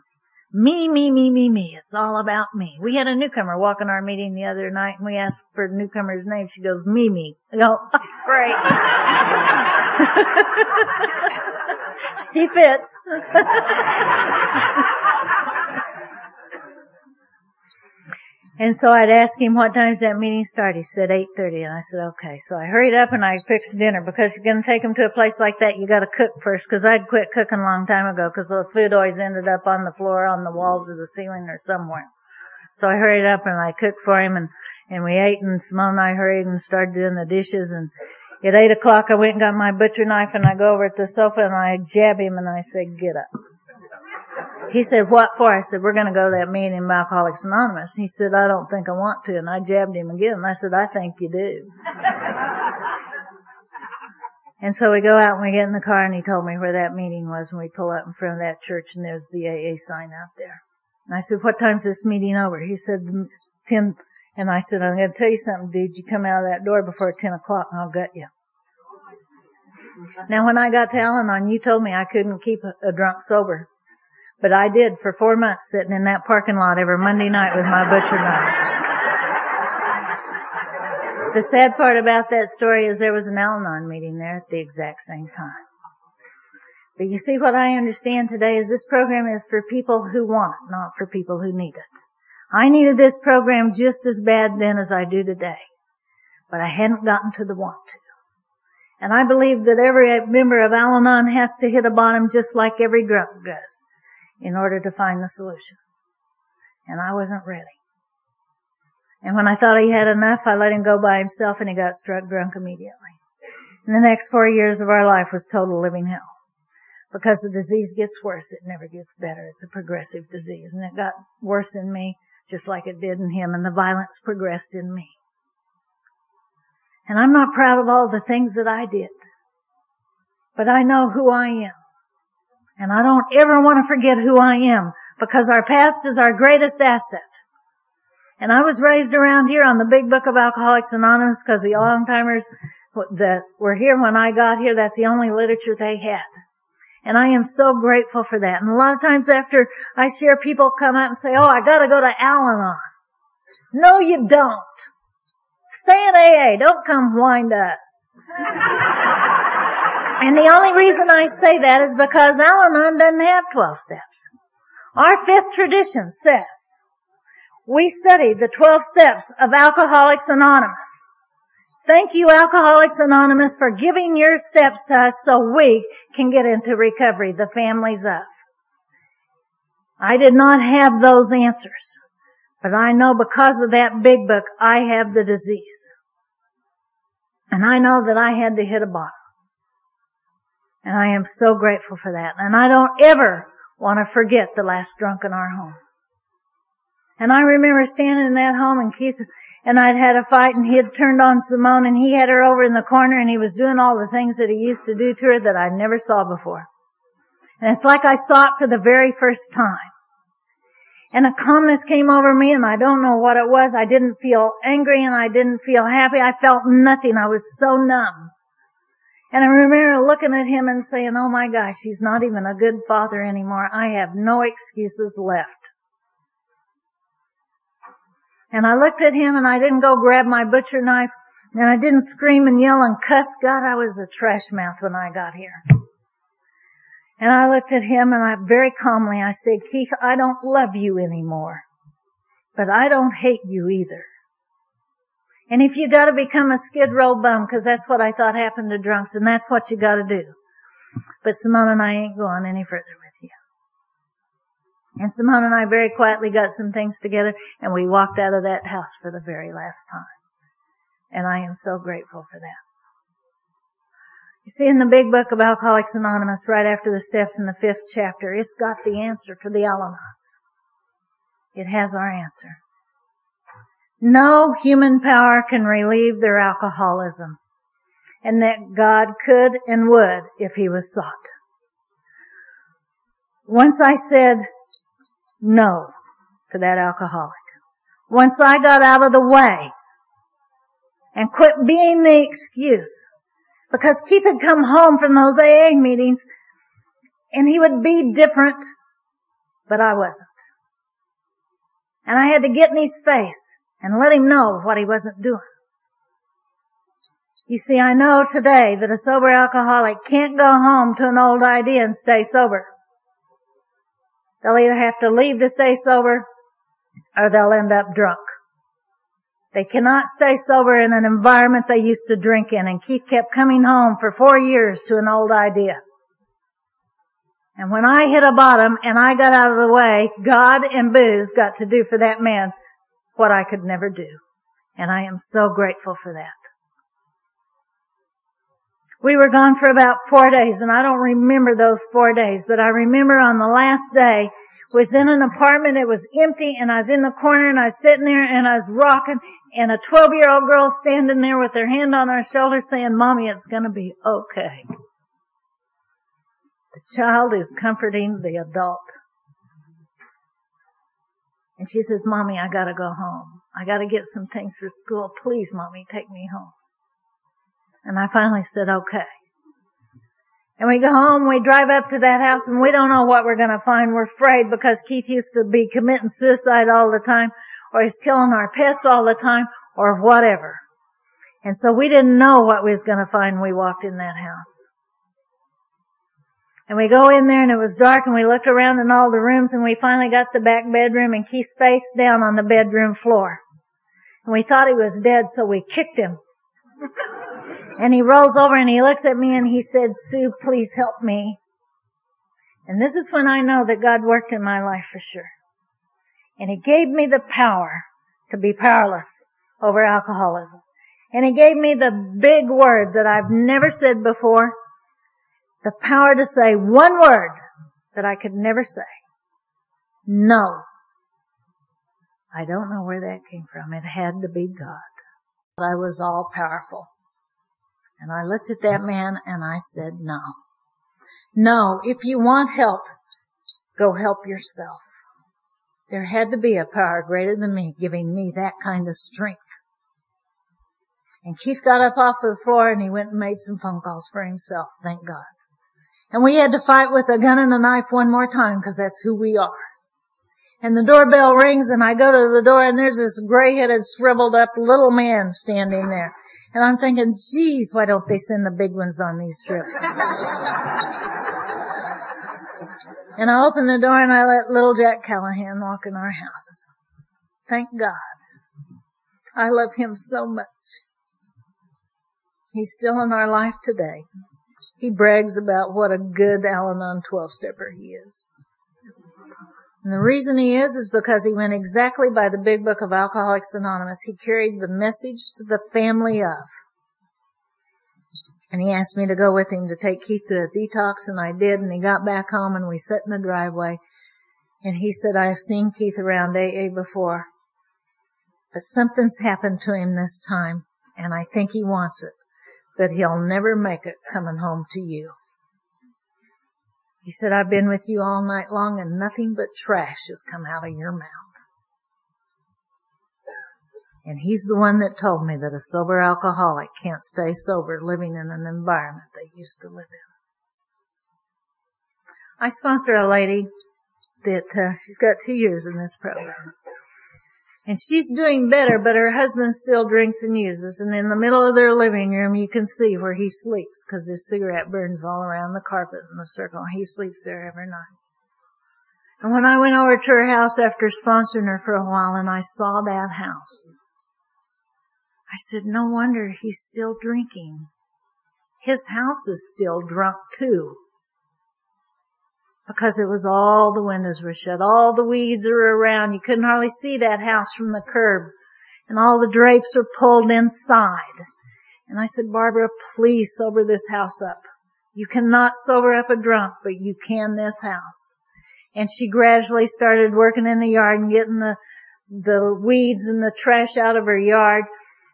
Me, me, me, me, me. It's all about me. We had a newcomer walk in our meeting the other night and we asked for the newcomer's name. She goes, Mimi. I go, oh, great. she fits. And so I'd ask him what time's that meeting start. He said 8.30 and I said okay. So I hurried up and I fixed dinner because you're going to take him to a place like that you got to cook first because I'd quit cooking a long time ago because the food always ended up on the floor, on the walls or the ceiling or somewhere. So I hurried up and I cooked for him and, and we ate and Simone and I hurried and started doing the dishes and at 8 o'clock I went and got my butcher knife and I go over at the sofa and I jab him and I said get up. He said, what for? I said, we're going to go to that meeting in Alcoholics Anonymous. He said, I don't think I want to. And I jabbed him again. And I said, I think you do. and so we go out and we get in the car and he told me where that meeting was and we pull up in front of that church and there's the AA sign out there. And I said, what time's this meeting over? He said, 10. And I said, I'm going to tell you something, dude. You come out of that door before 10 o'clock and I'll gut you. Now when I got to Al-Anon, you told me I couldn't keep a, a drunk sober. But I did for four months sitting in that parking lot every Monday night with my butcher knife. The sad part about that story is there was an Al-Anon meeting there at the exact same time. But you see what I understand today is this program is for people who want not for people who need it. I needed this program just as bad then as I do today. But I hadn't gotten to the want to. And I believe that every member of Al-Anon has to hit a bottom just like every drunk does in order to find the solution. And I wasn't ready. And when I thought he had enough, I let him go by himself and he got struck drunk immediately. And the next four years of our life was total living hell. Because the disease gets worse, it never gets better. It's a progressive disease. And it got worse in me, just like it did in him, and the violence progressed in me. And I'm not proud of all the things that I did. But I know who I am. And I don't ever want to forget who I am because our past is our greatest asset. And I was raised around here on the big book of Alcoholics Anonymous because the long timers that were here when I got here, that's the only literature they had. And I am so grateful for that. And a lot of times after I share, people come out and say, oh, I gotta go to Al-Anon. No, you don't. Stay in AA. Don't come whine to us. and the only reason I say that is because Al-Anon doesn't have 12 steps. Our fifth tradition says, we studied the 12 steps of Alcoholics Anonymous. Thank you, Alcoholics Anonymous, for giving your steps to us so we can get into recovery, the families of. I did not have those answers, but I know because of that big book, I have the disease. And I know that I had to hit a bottom. And I am so grateful for that. And I don't ever want to forget the last drunk in our home. And I remember standing in that home and Keith and I'd had a fight and he had turned on Simone and he had her over in the corner and he was doing all the things that he used to do to her that I never saw before. And it's like I saw it for the very first time. And a calmness came over me and I don't know what it was. I didn't feel angry and I didn't feel happy. I felt nothing. I was so numb. And I remember looking at him and saying, oh my gosh, he's not even a good father anymore. I have no excuses left. And I looked at him and I didn't go grab my butcher knife and I didn't scream and yell and cuss. God, I was a trash mouth when I got here. And I looked at him and I very calmly I said, Keith, I don't love you anymore. But I don't hate you either. And if you gotta become a skid row bum, cause that's what I thought happened to drunks, and that's what you gotta do. But Simone and I ain't going any further with you. and Simone and I very quietly got some things together and we walked out of that house for the very last time. And I am so grateful for that. You see in the big book of Alcoholics Anonymous, right after the steps in the fifth chapter, it's got the answer to the Al-Anons. It has our answer. No human power can relieve their alcoholism. And that God could and would if He was sought. Once I said, no to that alcoholic. Once I got out of the way and quit being the excuse, because Keith had come home from those AA meetings and he would be different, but I wasn't. And I had to get in his face and let him know what he wasn't doing. You see, I know today that a sober alcoholic can't go home to an old idea and stay sober. They'll either have to leave to stay sober or they'll end up drunk. They cannot stay sober in an environment they used to drink in and Keith kept coming home for four years to an old idea. And when I hit a bottom and I got out of the way, God and booze got to do for that man what I could never do. And I am so grateful for that. We were gone for about four days and I don't remember those four days, but I remember on the last day was in an apartment, it was empty and I was in the corner and I was sitting there and I was rocking and a 12 year old girl standing there with her hand on her shoulder saying, mommy, it's gonna be okay. The child is comforting the adult. And she says, mommy, I gotta go home. I gotta get some things for school. Please, mommy, take me home. And I finally said, okay. And we go home, we drive up to that house and we don't know what we're gonna find. We're afraid because Keith used to be committing suicide all the time, or he's killing our pets all the time, or whatever. And so we didn't know what we was gonna find when we walked in that house. And we go in there and it was dark and we looked around in all the rooms and we finally got the back bedroom and Keith's face down on the bedroom floor. And we thought he was dead so we kicked him. And he rolls over and he looks at me and he said, Sue, please help me. And this is when I know that God worked in my life for sure. And he gave me the power to be powerless over alcoholism. And he gave me the big word that I've never said before. The power to say one word that I could never say. No. I don't know where that came from. It had to be God. But I was all powerful. And I looked at that man and I said, no. No, if you want help, go help yourself. There had to be a power greater than me giving me that kind of strength. And Keith got up off the floor and he went and made some phone calls for himself, thank God. And we had to fight with a gun and a knife one more time because that's who we are. And the doorbell rings and I go to the door and there's this gray-headed, shriveled up little man standing there. And I'm thinking, geez, why don't they send the big ones on these trips? and I open the door and I let little Jack Callahan walk in our house. Thank God. I love him so much. He's still in our life today. He brags about what a good Al-Anon 12-stepper he is. And the reason he is, is because he went exactly by the big book of Alcoholics Anonymous. He carried the message to the family of. And he asked me to go with him to take Keith to a detox, and I did, and he got back home, and we sat in the driveway, and he said, I've seen Keith around AA before, but something's happened to him this time, and I think he wants it, but he'll never make it coming home to you. He said, I've been with you all night long and nothing but trash has come out of your mouth. And he's the one that told me that a sober alcoholic can't stay sober living in an environment they used to live in. I sponsor a lady that uh, she's got two years in this program. And she's doing better, but her husband still drinks and uses. And in the middle of their living room, you can see where he sleeps because his cigarette burns all around the carpet in the circle. He sleeps there every night. And when I went over to her house after sponsoring her for a while and I saw that house, I said, no wonder he's still drinking. His house is still drunk too because it was all the windows were shut. All the weeds were around. You couldn't hardly see that house from the curb. And all the drapes were pulled inside. And I said, Barbara, please sober this house up. You cannot sober up a drunk, but you can this house. And she gradually started working in the yard and getting the, the weeds and the trash out of her yard.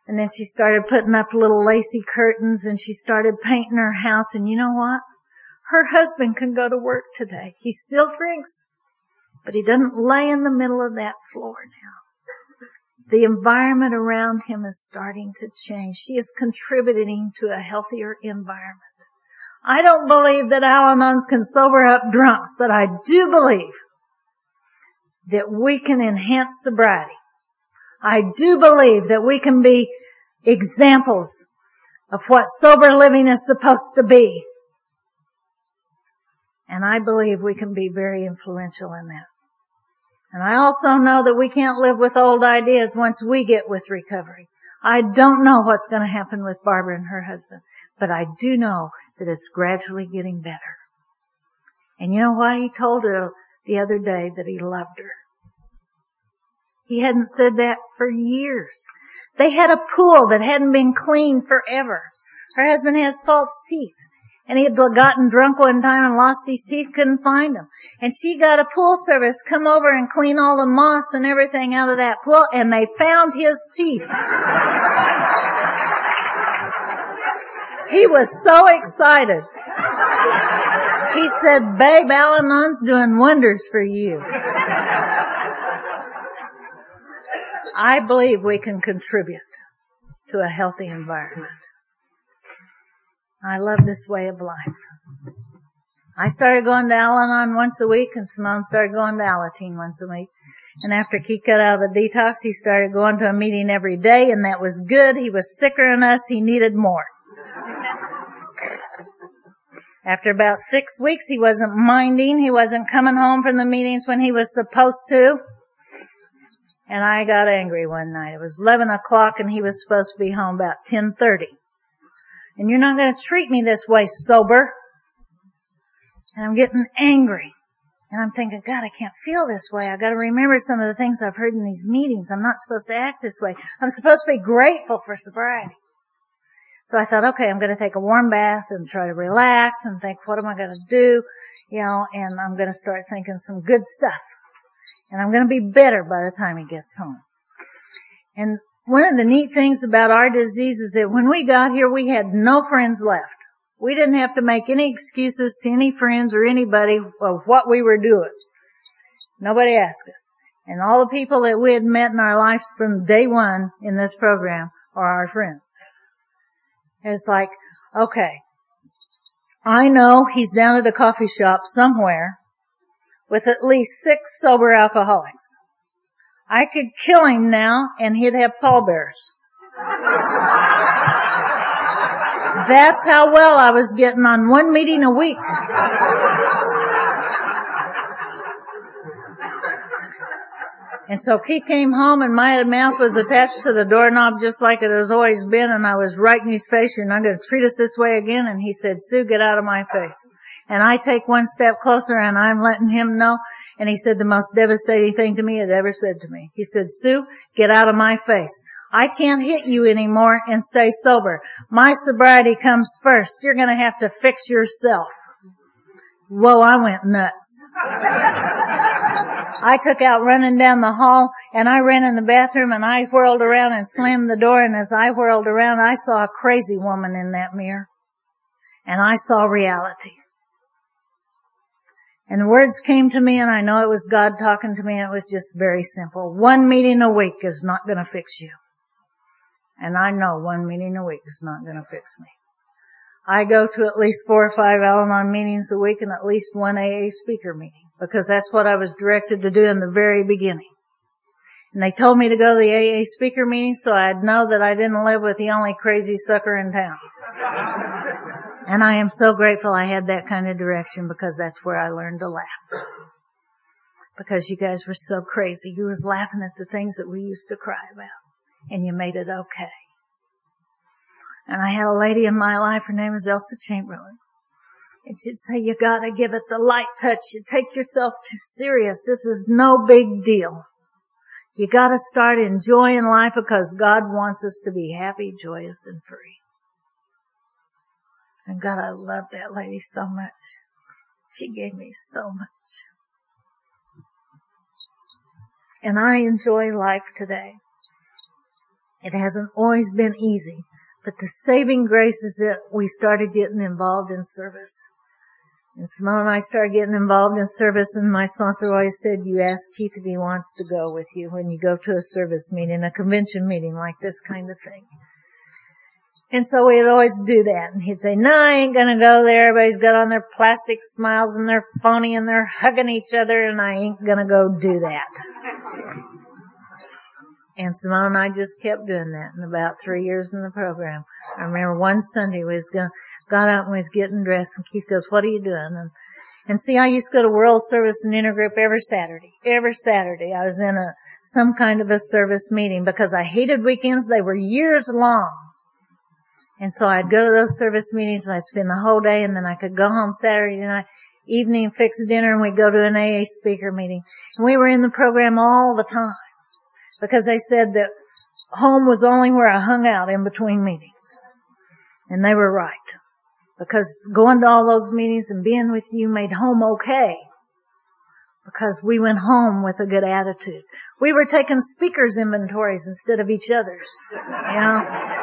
And then she started putting up little lacy curtains and she started painting her house. And you know what? Her husband can go to work today. He still drinks, but he doesn't lay in the middle of that floor now. The environment around him is starting to change. She is contributing to a healthier environment. I don't believe that Al-Anons can sober up drunks, but I do believe that we can enhance sobriety. I do believe that we can be examples of what sober living is supposed to be. And I believe we can be very influential in that. And I also know that we can't live with old ideas once we get with recovery. I don't know what's going to happen with Barbara and her husband, but I do know that it's gradually getting better. And you know what? He told her the other day that he loved her. He hadn't said that for years. They had a pool that hadn't been cleaned forever. Her husband has false teeth. And he had gotten drunk one time and lost his teeth, couldn't find them. And she got a pool service come over and clean all the moss and everything out of that pool, and they found his teeth. he was so excited. He said, babe, Al-Anon's doing wonders for you. I believe we can contribute to a healthy environment. I love this way of life. I started going to Al-Anon once a week and Simone started going to Alateen once a week. And after Keith got out of the detox, he started going to a meeting every day and that was good. He was sicker than us. He needed more. After about six weeks, he wasn't minding. He wasn't coming home from the meetings when he was supposed to. And I got angry one night. It was 11 o'clock and he was supposed to be home about 10.30. And you're not going to treat me this way sober. And I'm getting angry. And I'm thinking, God, I can't feel this way. I gotta remember some of the things I've heard in these meetings. I'm not supposed to act this way. I'm supposed to be grateful for sobriety. So I thought, okay, I'm gonna take a warm bath and try to relax and think, what am I gonna do? You know, and I'm gonna start thinking some good stuff. And I'm gonna be better by the time he gets home. And one of the neat things about our disease is that when we got here, we had no friends left. We didn't have to make any excuses to any friends or anybody of what we were doing. Nobody asked us. And all the people that we had met in our lives from day one in this program are our friends. It's like, okay, I know he's down at a coffee shop somewhere with at least six sober alcoholics. I could kill him now and he'd have pallbearers. That's how well I was getting on one meeting a week. And so he came home and my mouth was attached to the doorknob just like it has always been and I was right in his face, you're not going to treat us this way again. And he said, Sue, get out of my face. And I take one step closer and I'm letting him know. And he said the most devastating thing to me he'd ever said to me. He said, Sue, get out of my face. I can't hit you anymore and stay sober. My sobriety comes first. You're gonna have to fix yourself. Whoa, I went nuts. I took out running down the hall and I ran in the bathroom and I whirled around and slammed the door and as I whirled around I saw a crazy woman in that mirror. And I saw reality. And the words came to me and I know it was God talking to me and it was just very simple. One meeting a week is not gonna fix you. And I know one meeting a week is not going to fix me. I go to at least four or five Al-Anon meetings a week and at least one AA speaker meeting because that's what I was directed to do in the very beginning. And they told me to go to the AA speaker meeting so I'd know that I didn't live with the only crazy sucker in town. and I am so grateful I had that kind of direction because that's where I learned to laugh. Because you guys were so crazy. You was laughing at the things that we used to cry about and you made it okay. And I had a lady in my life, her name was Elsa Chamberlain. And she'd say, you gotta give it the light touch. You take yourself too serious. This is no big deal. You gotta start enjoying life because God wants us to be happy, joyous, and free. And God, I love that lady so much. She gave me so much. And I enjoy life today. It hasn't always been easy, but the saving grace is that we started getting involved in service. And Simone and I started getting involved in service and my sponsor always said, you ask Keith if he wants to go with you when you go to a service meeting, a convention meeting like this kind of thing. And so we'd always do that. And he'd say, no, I ain't gonna go there. Everybody's got on their plastic smiles and they're phony and they're hugging each other and I ain't gonna go do that. And Simone and I just kept doing that in about three years in the program. I remember one Sunday we was going, got out and we was getting dressed and Keith goes, what are you doing? And, and see, I used to go to World Service and Intergroup every Saturday. Every Saturday I was in a, some kind of a service meeting because I hated weekends. They were years long. And so I'd go to those service meetings and I'd spend the whole day and then I could go home Saturday night, evening, fix dinner and we'd go to an AA speaker meeting. And we were in the program all the time because they said that home was only where I hung out in between meetings. And they were right. Because going to all those meetings and being with you made home okay. Because we went home with a good attitude. We were taking speakers inventories instead of each other's. You know?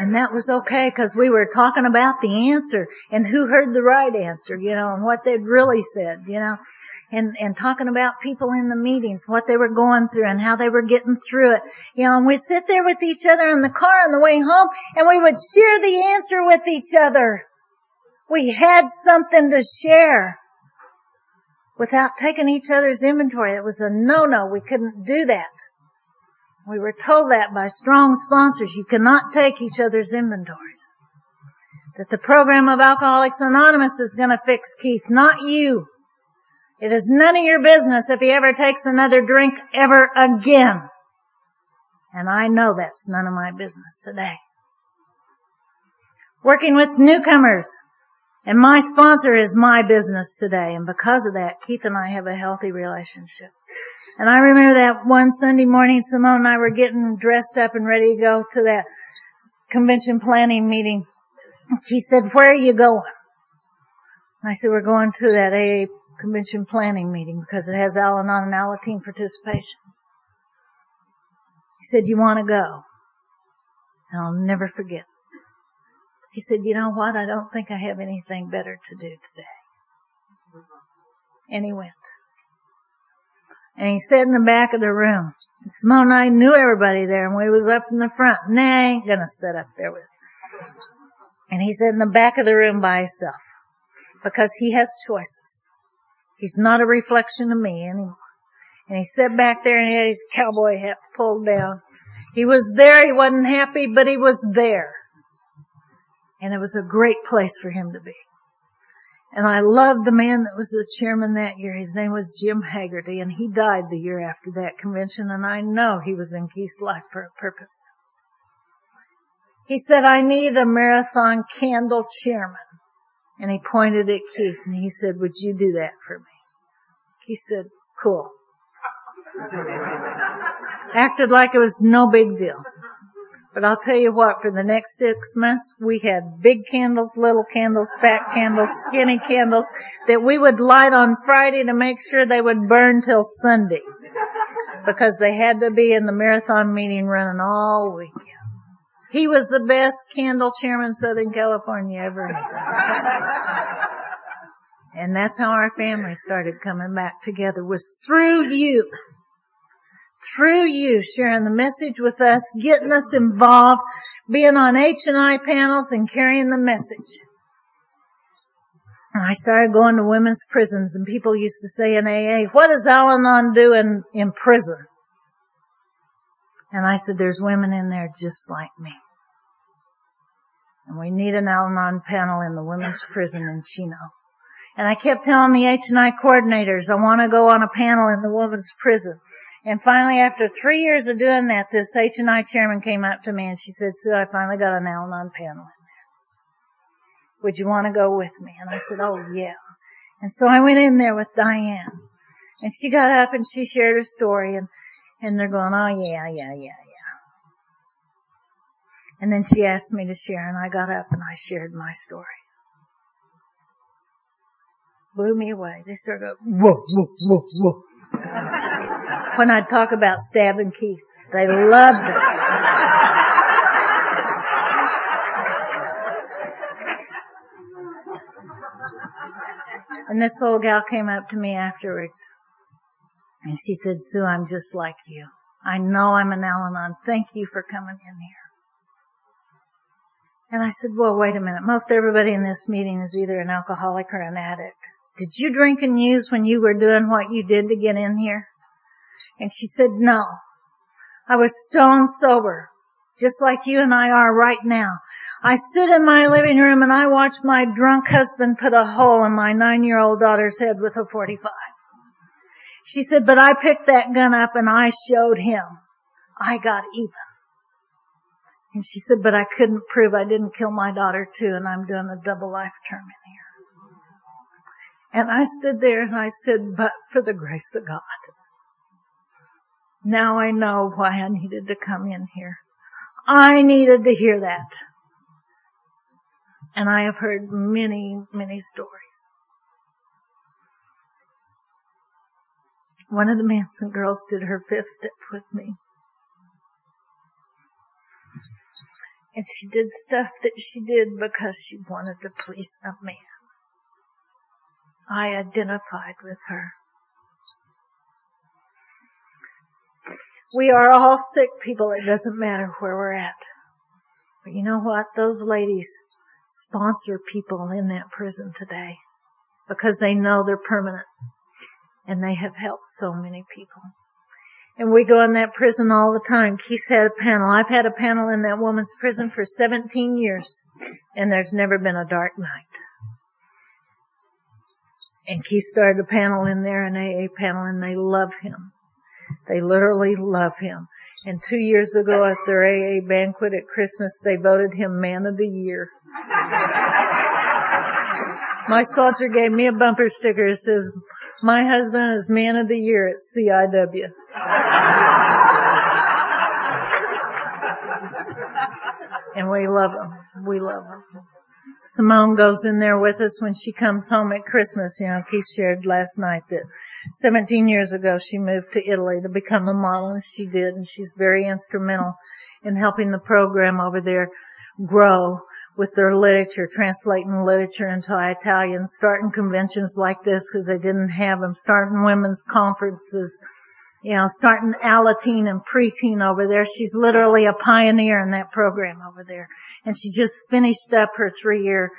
And that was okay because we were talking about the answer and who heard the right answer, you know, and what they'd really said, you know, and, and talking about people in the meetings, what they were going through and how they were getting through it, you know, and we'd sit there with each other in the car on the way home and we would share the answer with each other. We had something to share without taking each other's inventory. It was a no-no. We couldn't do that. We were told that by strong sponsors. You cannot take each other's inventories. That the program of Alcoholics Anonymous is to fix Keith, not you. It is none of your business if he ever takes another drink ever again. And I know that's none of my business today. Working with newcomers. And my sponsor is my business today. And because of that, Keith and I have a healthy relationship. And I remember that one Sunday morning, Simone and I were getting dressed up and ready to go to that convention planning meeting. He said, where are you going? And I said, we're going to that AA convention planning meeting because it has Al-Anon and Alateen participation. He said, you want to go? And I'll never forget. He said, you know what? I don't think I have anything better to do today. And he went. And he sat in the back of the room. And Simone and I knew everybody there and we was up in the front. And I ain't gonna sit up there with And he sat in the back of the room by himself. Because he has choices. He's not a reflection of me anymore. And he sat back there and he had his cowboy hat pulled down. He was there, he wasn't happy, but he was there. And it was a great place for him to be. And I loved the man that was the chairman that year. His name was Jim Haggerty and he died the year after that convention and I know he was in Keith's life for a purpose. He said, I need a marathon candle chairman. And he pointed at Keith and he said, would you do that for me? He said, cool. Acted like it was no big deal. But I'll tell you what, for the next six months, we had big candles, little candles, fat candles, skinny candles that we would light on Friday to make sure they would burn till Sunday. Because they had to be in the marathon meeting running all weekend. He was the best candle chairman Southern California ever. And that's how our family started coming back together was through you through you sharing the message with us, getting us involved, being on H&I panels and carrying the message. And I started going to women's prisons and people used to say in AA, what does Al-Anon do in, in prison? And I said, there's women in there just like me. And we need an Al-Anon panel in the women's prison in Chino. And I kept telling the H&I coordinators, I want to go on a panel in the women's prison. And finally, after three years of doing that, this H&I chairman came up to me and she said, Sue, I finally got an Al-Anon panel. Would you want to go with me? And I said, oh yeah. And so I went in there with Diane. And she got up and she shared her story and, and they're going, oh yeah, yeah, yeah, yeah. And then she asked me to share and I got up and I shared my story blew me away. They sort of woof, woof, woof, whoa. when I talk about stabbing Keith, they loved it. And this little gal came up to me afterwards and she said, Sue, I'm just like you. I know I'm an Al-Anon. Thank you for coming in here. And I said, well, wait a minute. Most everybody in this meeting is either an alcoholic or an addict. Did you drink and use when you were doing what you did to get in here? And she said, no. I was stone sober, just like you and I are right now. I stood in my living room and I watched my drunk husband put a hole in my nine-year-old daughter's head with a 45. She said, but I picked that gun up and I showed him. I got even. And she said, but I couldn't prove I didn't kill my daughter too and I'm doing a double life term in here. And I stood there and I said, but for the grace of God. Now I know why I needed to come in here. I needed to hear that. And I have heard many, many stories. One of the Manson girls did her fifth step with me. And she did stuff that she did because she wanted to please a man. I identified with her. We are all sick people. It doesn't matter where we're at. But you know what? Those ladies sponsor people in that prison today because they know they're permanent and they have helped so many people. And we go in that prison all the time. Keith's had a panel. I've had a panel in that woman's prison for 17 years and there's never been a dark night. And Keith started a panel in there, an AA panel, and they love him. They literally love him. And two years ago at their AA banquet at Christmas, they voted him Man of the Year. My sponsor gave me a bumper sticker that says, my husband is Man of the Year at CIW. and we love him. We love him. Simone goes in there with us when she comes home at Christmas. You know, Keith shared last night that 17 years ago she moved to Italy to become a model and she did and she's very instrumental in helping the program over there grow with their literature, translating literature into Italian, starting conventions like this because they didn't have them, starting women's conferences, you know, starting Alateen and preteen over there. She's literally a pioneer in that program over there. And she just finished up her three year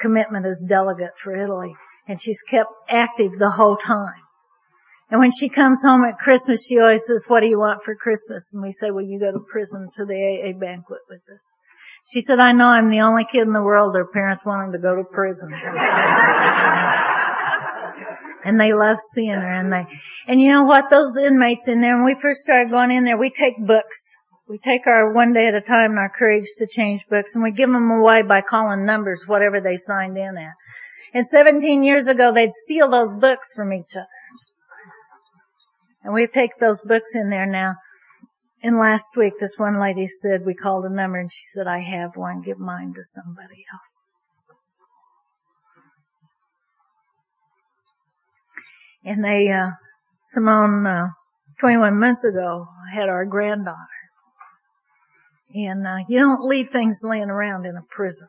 commitment as delegate for Italy. And she's kept active the whole time. And when she comes home at Christmas, she always says, what do you want for Christmas? And we say, well, you go to prison to the AA banquet with us. She said, I know I'm the only kid in the world their parents want them to go to prison. and they love seeing her and they, and you know what, those inmates in there, when we first started going in there, we take books. We take our one day at a time and our courage to change books and we give them away by calling numbers, whatever they signed in at. And 17 years ago, they'd steal those books from each other. And we take those books in there now. And last week, this one lady said, we called a number and she said, I have one, give mine to somebody else. And they, uh, Simone, uh, 21 months ago had our granddaughter. And, uh, you don't leave things laying around in a prison.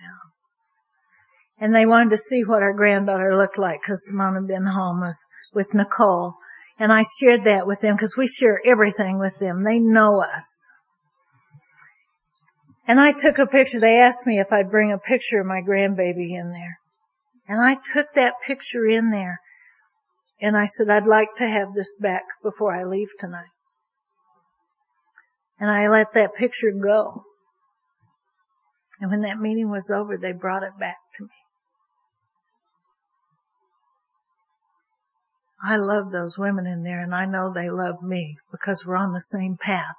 Yeah. And they wanted to see what our granddaughter looked like because Simone had been home with, with Nicole. And I shared that with them because we share everything with them. They know us. And I took a picture. They asked me if I'd bring a picture of my grandbaby in there. And I took that picture in there. And I said, I'd like to have this back before I leave tonight. And I let that picture go. And when that meeting was over, they brought it back to me. I love those women in there and I know they love me because we're on the same path.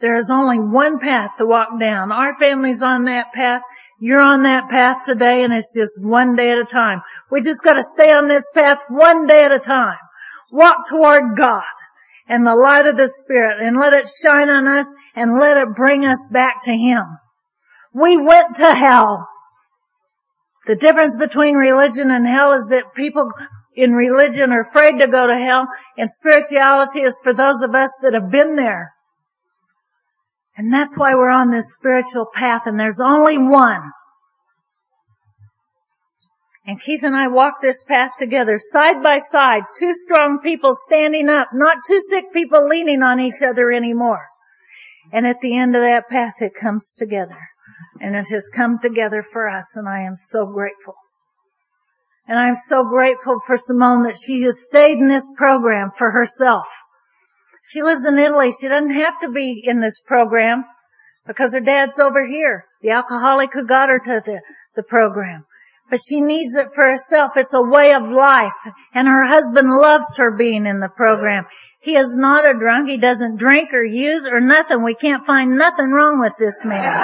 There is only one path to walk down. Our family's on that path. You're on that path today and it's just one day at a time. We just gotta stay on this path one day at a time. Walk toward God and the light of the Spirit and let it shine on us and let it bring us back to Him. We went to hell. The difference between religion and hell is that people in religion are afraid to go to hell and spirituality is for those of us that have been there. And that's why we're on this spiritual path and there's only one. And Keith and I walk this path together side by side, two strong people standing up, not two sick people leaning on each other anymore. And at the end of that path it comes together. And it has come together for us and I am so grateful. And I'm so grateful for Simone that she has stayed in this program for herself. She lives in Italy. She doesn't have to be in this program because her dad's over here, the alcoholic who got her to the, the program. But she needs it for herself. It's a way of life. And her husband loves her being in the program. He is not a drunk. He doesn't drink or use or nothing. We can't find nothing wrong with this man.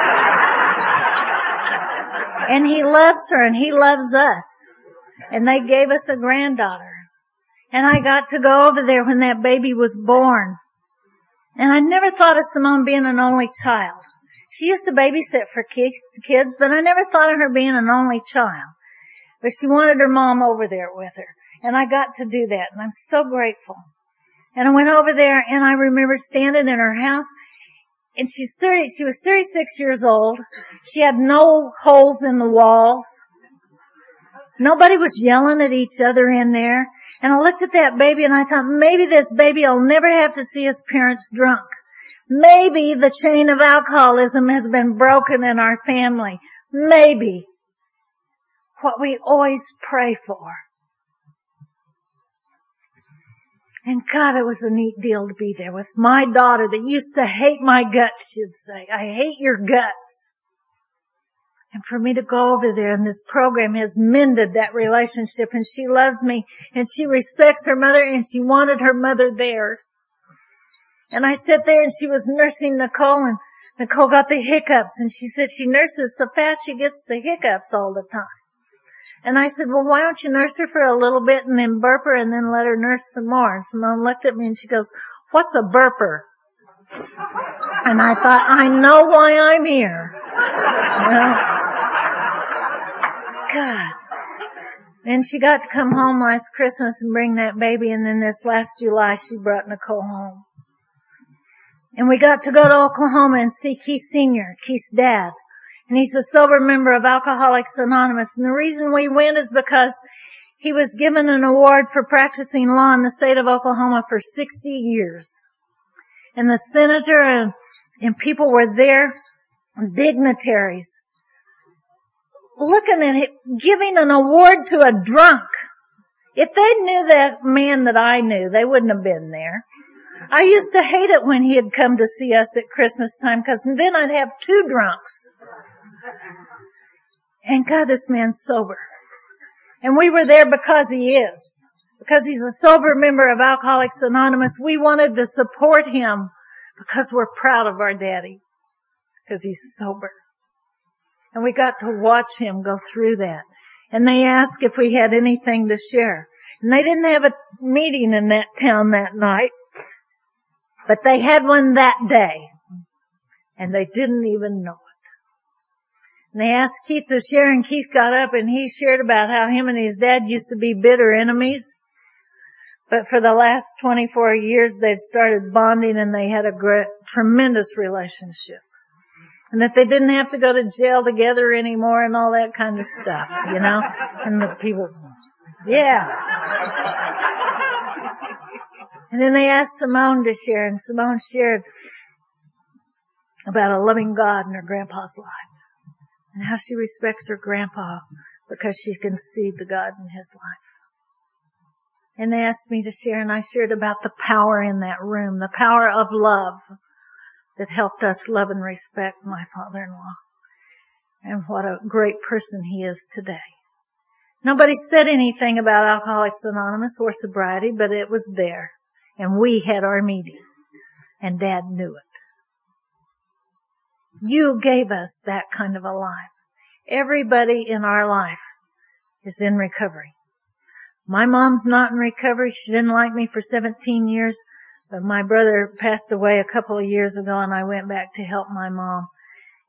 and he loves her and he loves us. And they gave us a granddaughter. And I got to go over there when that baby was born. And I never thought of Simone being an only child. She used to babysit for kids, but I never thought of her being an only child. But she wanted her mom over there with her. And I got to do that. And I'm so grateful. And I went over there and I remember standing in her house and she's 30, she was 36 years old. She had no holes in the walls. Nobody was yelling at each other in there. And I looked at that baby and I thought, maybe this baby will never have to see his parents drunk. Maybe the chain of alcoholism has been broken in our family. Maybe. What we always pray for. And God, it was a neat deal to be there with my daughter that used to hate my guts, she'd say. I hate your guts. And for me to go over there and this program has mended that relationship and she loves me and she respects her mother and she wanted her mother there. And I sat there and she was nursing Nicole and Nicole got the hiccups and she said she nurses so fast she gets the hiccups all the time. And I said, well, why don't you nurse her for a little bit and then burp her and then let her nurse some more? And Simone looked at me and she goes, what's a burper? And I thought, I know why I'm here. God. And she got to come home last Christmas and bring that baby and then this last July she brought Nicole home. And we got to go to Oklahoma and see Keith Sr., Keith's dad. And he's a sober member of Alcoholics Anonymous. And the reason we went is because he was given an award for practicing law in the state of Oklahoma for 60 years. And the senator and, and people were there, dignitaries, looking at it, giving an award to a drunk. If they knew that man that I knew, they wouldn't have been there. I used to hate it when he had come to see us at Christmas time because then I'd have two drunks. And God, this man's sober. And we were there because he is. Because he's a sober member of Alcoholics Anonymous. We wanted to support him because we're proud of our daddy. Because he's sober. And we got to watch him go through that. And they asked if we had anything to share. And they didn't have a meeting in that town that night. But they had one that day. And they didn't even know it. And they asked Keith to share and Keith got up and he shared about how him and his dad used to be bitter enemies. But for the last 24 years they've started bonding and they had a great, tremendous relationship. And that they didn't have to go to jail together anymore and all that kind of stuff, you know? And the people, yeah. And then they asked Simone to share, and Simone shared about a loving God in her grandpa's life. And how she respects her grandpa because she can see the God in his life. And they asked me to share, and I shared about the power in that room, the power of love that helped us love and respect my father-in-law. And what a great person he is today. Nobody said anything about Alcoholics Anonymous or sobriety, but it was there and we had our meeting and dad knew it. You gave us that kind of a life. Everybody in our life is in recovery. My mom's not in recovery. She didn't like me for 17 years, but my brother passed away a couple of years ago and I went back to help my mom.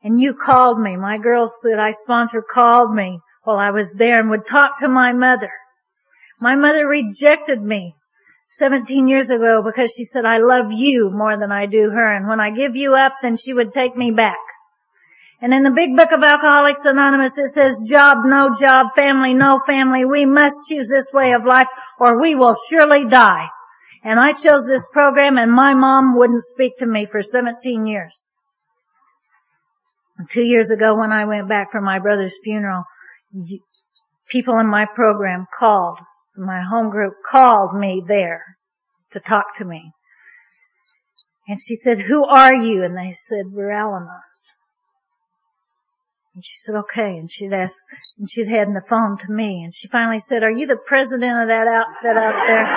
And you called me. My girls that I sponsor called me while I was there and would talk to my mother. My mother rejected me 17 years ago because she said, I love you more than I do her. And when I give you up, then she would take me back. And in the big book of Alcoholics Anonymous, it says, job, no job, family, no family. We must choose this way of life or we will surely die. And I chose this program and my mom wouldn't speak to me for 17 years. Two years ago when I went back for my brother's funeral, people in my program called my home group called me there to talk to me. And she said, who are you? And they said, we're Al-Anons. And she said, okay. And she'd asked, and she'd had the phone to me. And she finally said, are you the president of that outfit out there?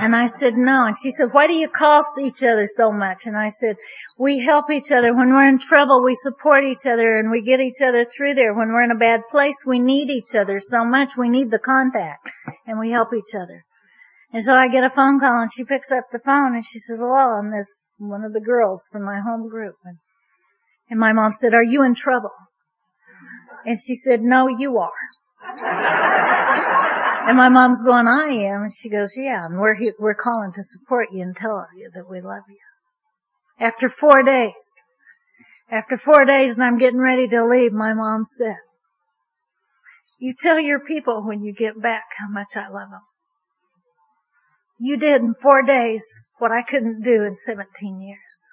And I said, no. And she said, why do you cost each other so much? And I said, we help each other. When we're in trouble, we support each other and we get each other through there. When we're in a bad place, we need each other so much. We need the contact and we help each other. And so I get a phone call and she picks up the phone and she says, hello, I'm this, one of the girls from my home group. And, and my mom said, are you in trouble? And she said, no, you are. And my mom's going, I am. And she goes, yeah, and we're here, we're calling to support you and tell you that we love you. After four days, after four days and I'm getting ready to leave, my mom said, you tell your people when you get back how much I love them. You did in four days what I couldn't do in 17 years.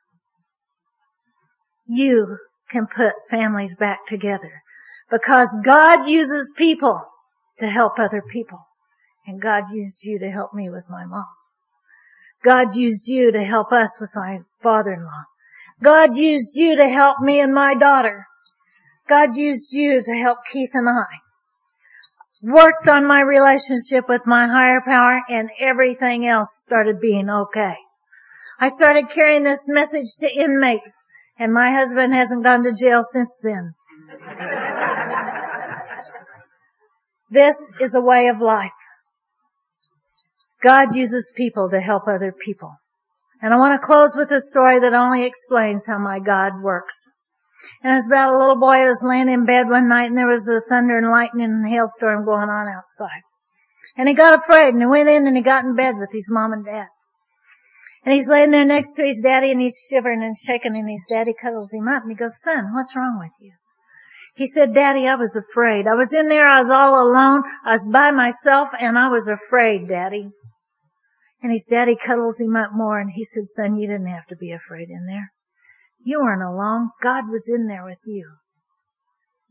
You can put families back together because God uses people to help other people. And God used you to help me with my mom. God used you to help us with my father-in-law. God used you to help me and my daughter. God used you to help Keith and I. Worked on my relationship with my higher power and everything else started being okay. I started carrying this message to inmates and my husband hasn't gone to jail since then. this is a way of life. God uses people to help other people. And I want to close with a story that only explains how my God works. And it was about a little boy who was laying in bed one night and there was a thunder and lightning and hailstorm going on outside. And he got afraid and he went in and he got in bed with his mom and dad. And he's laying there next to his daddy and he's shivering and shaking and his daddy cuddles him up and he goes, son, what's wrong with you? He said, daddy, I was afraid. I was in there, I was all alone, I was by myself and I was afraid, daddy. And his daddy cuddles him up more and he said, son, you didn't have to be afraid in there. You weren't alone. God was in there with you.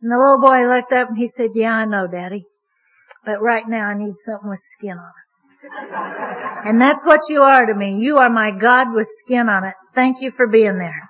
And the little boy looked up and he said, yeah, I know, daddy. But right now I need something with skin on it. And that's what you are to me. You are my God with skin on it. Thank you for being there.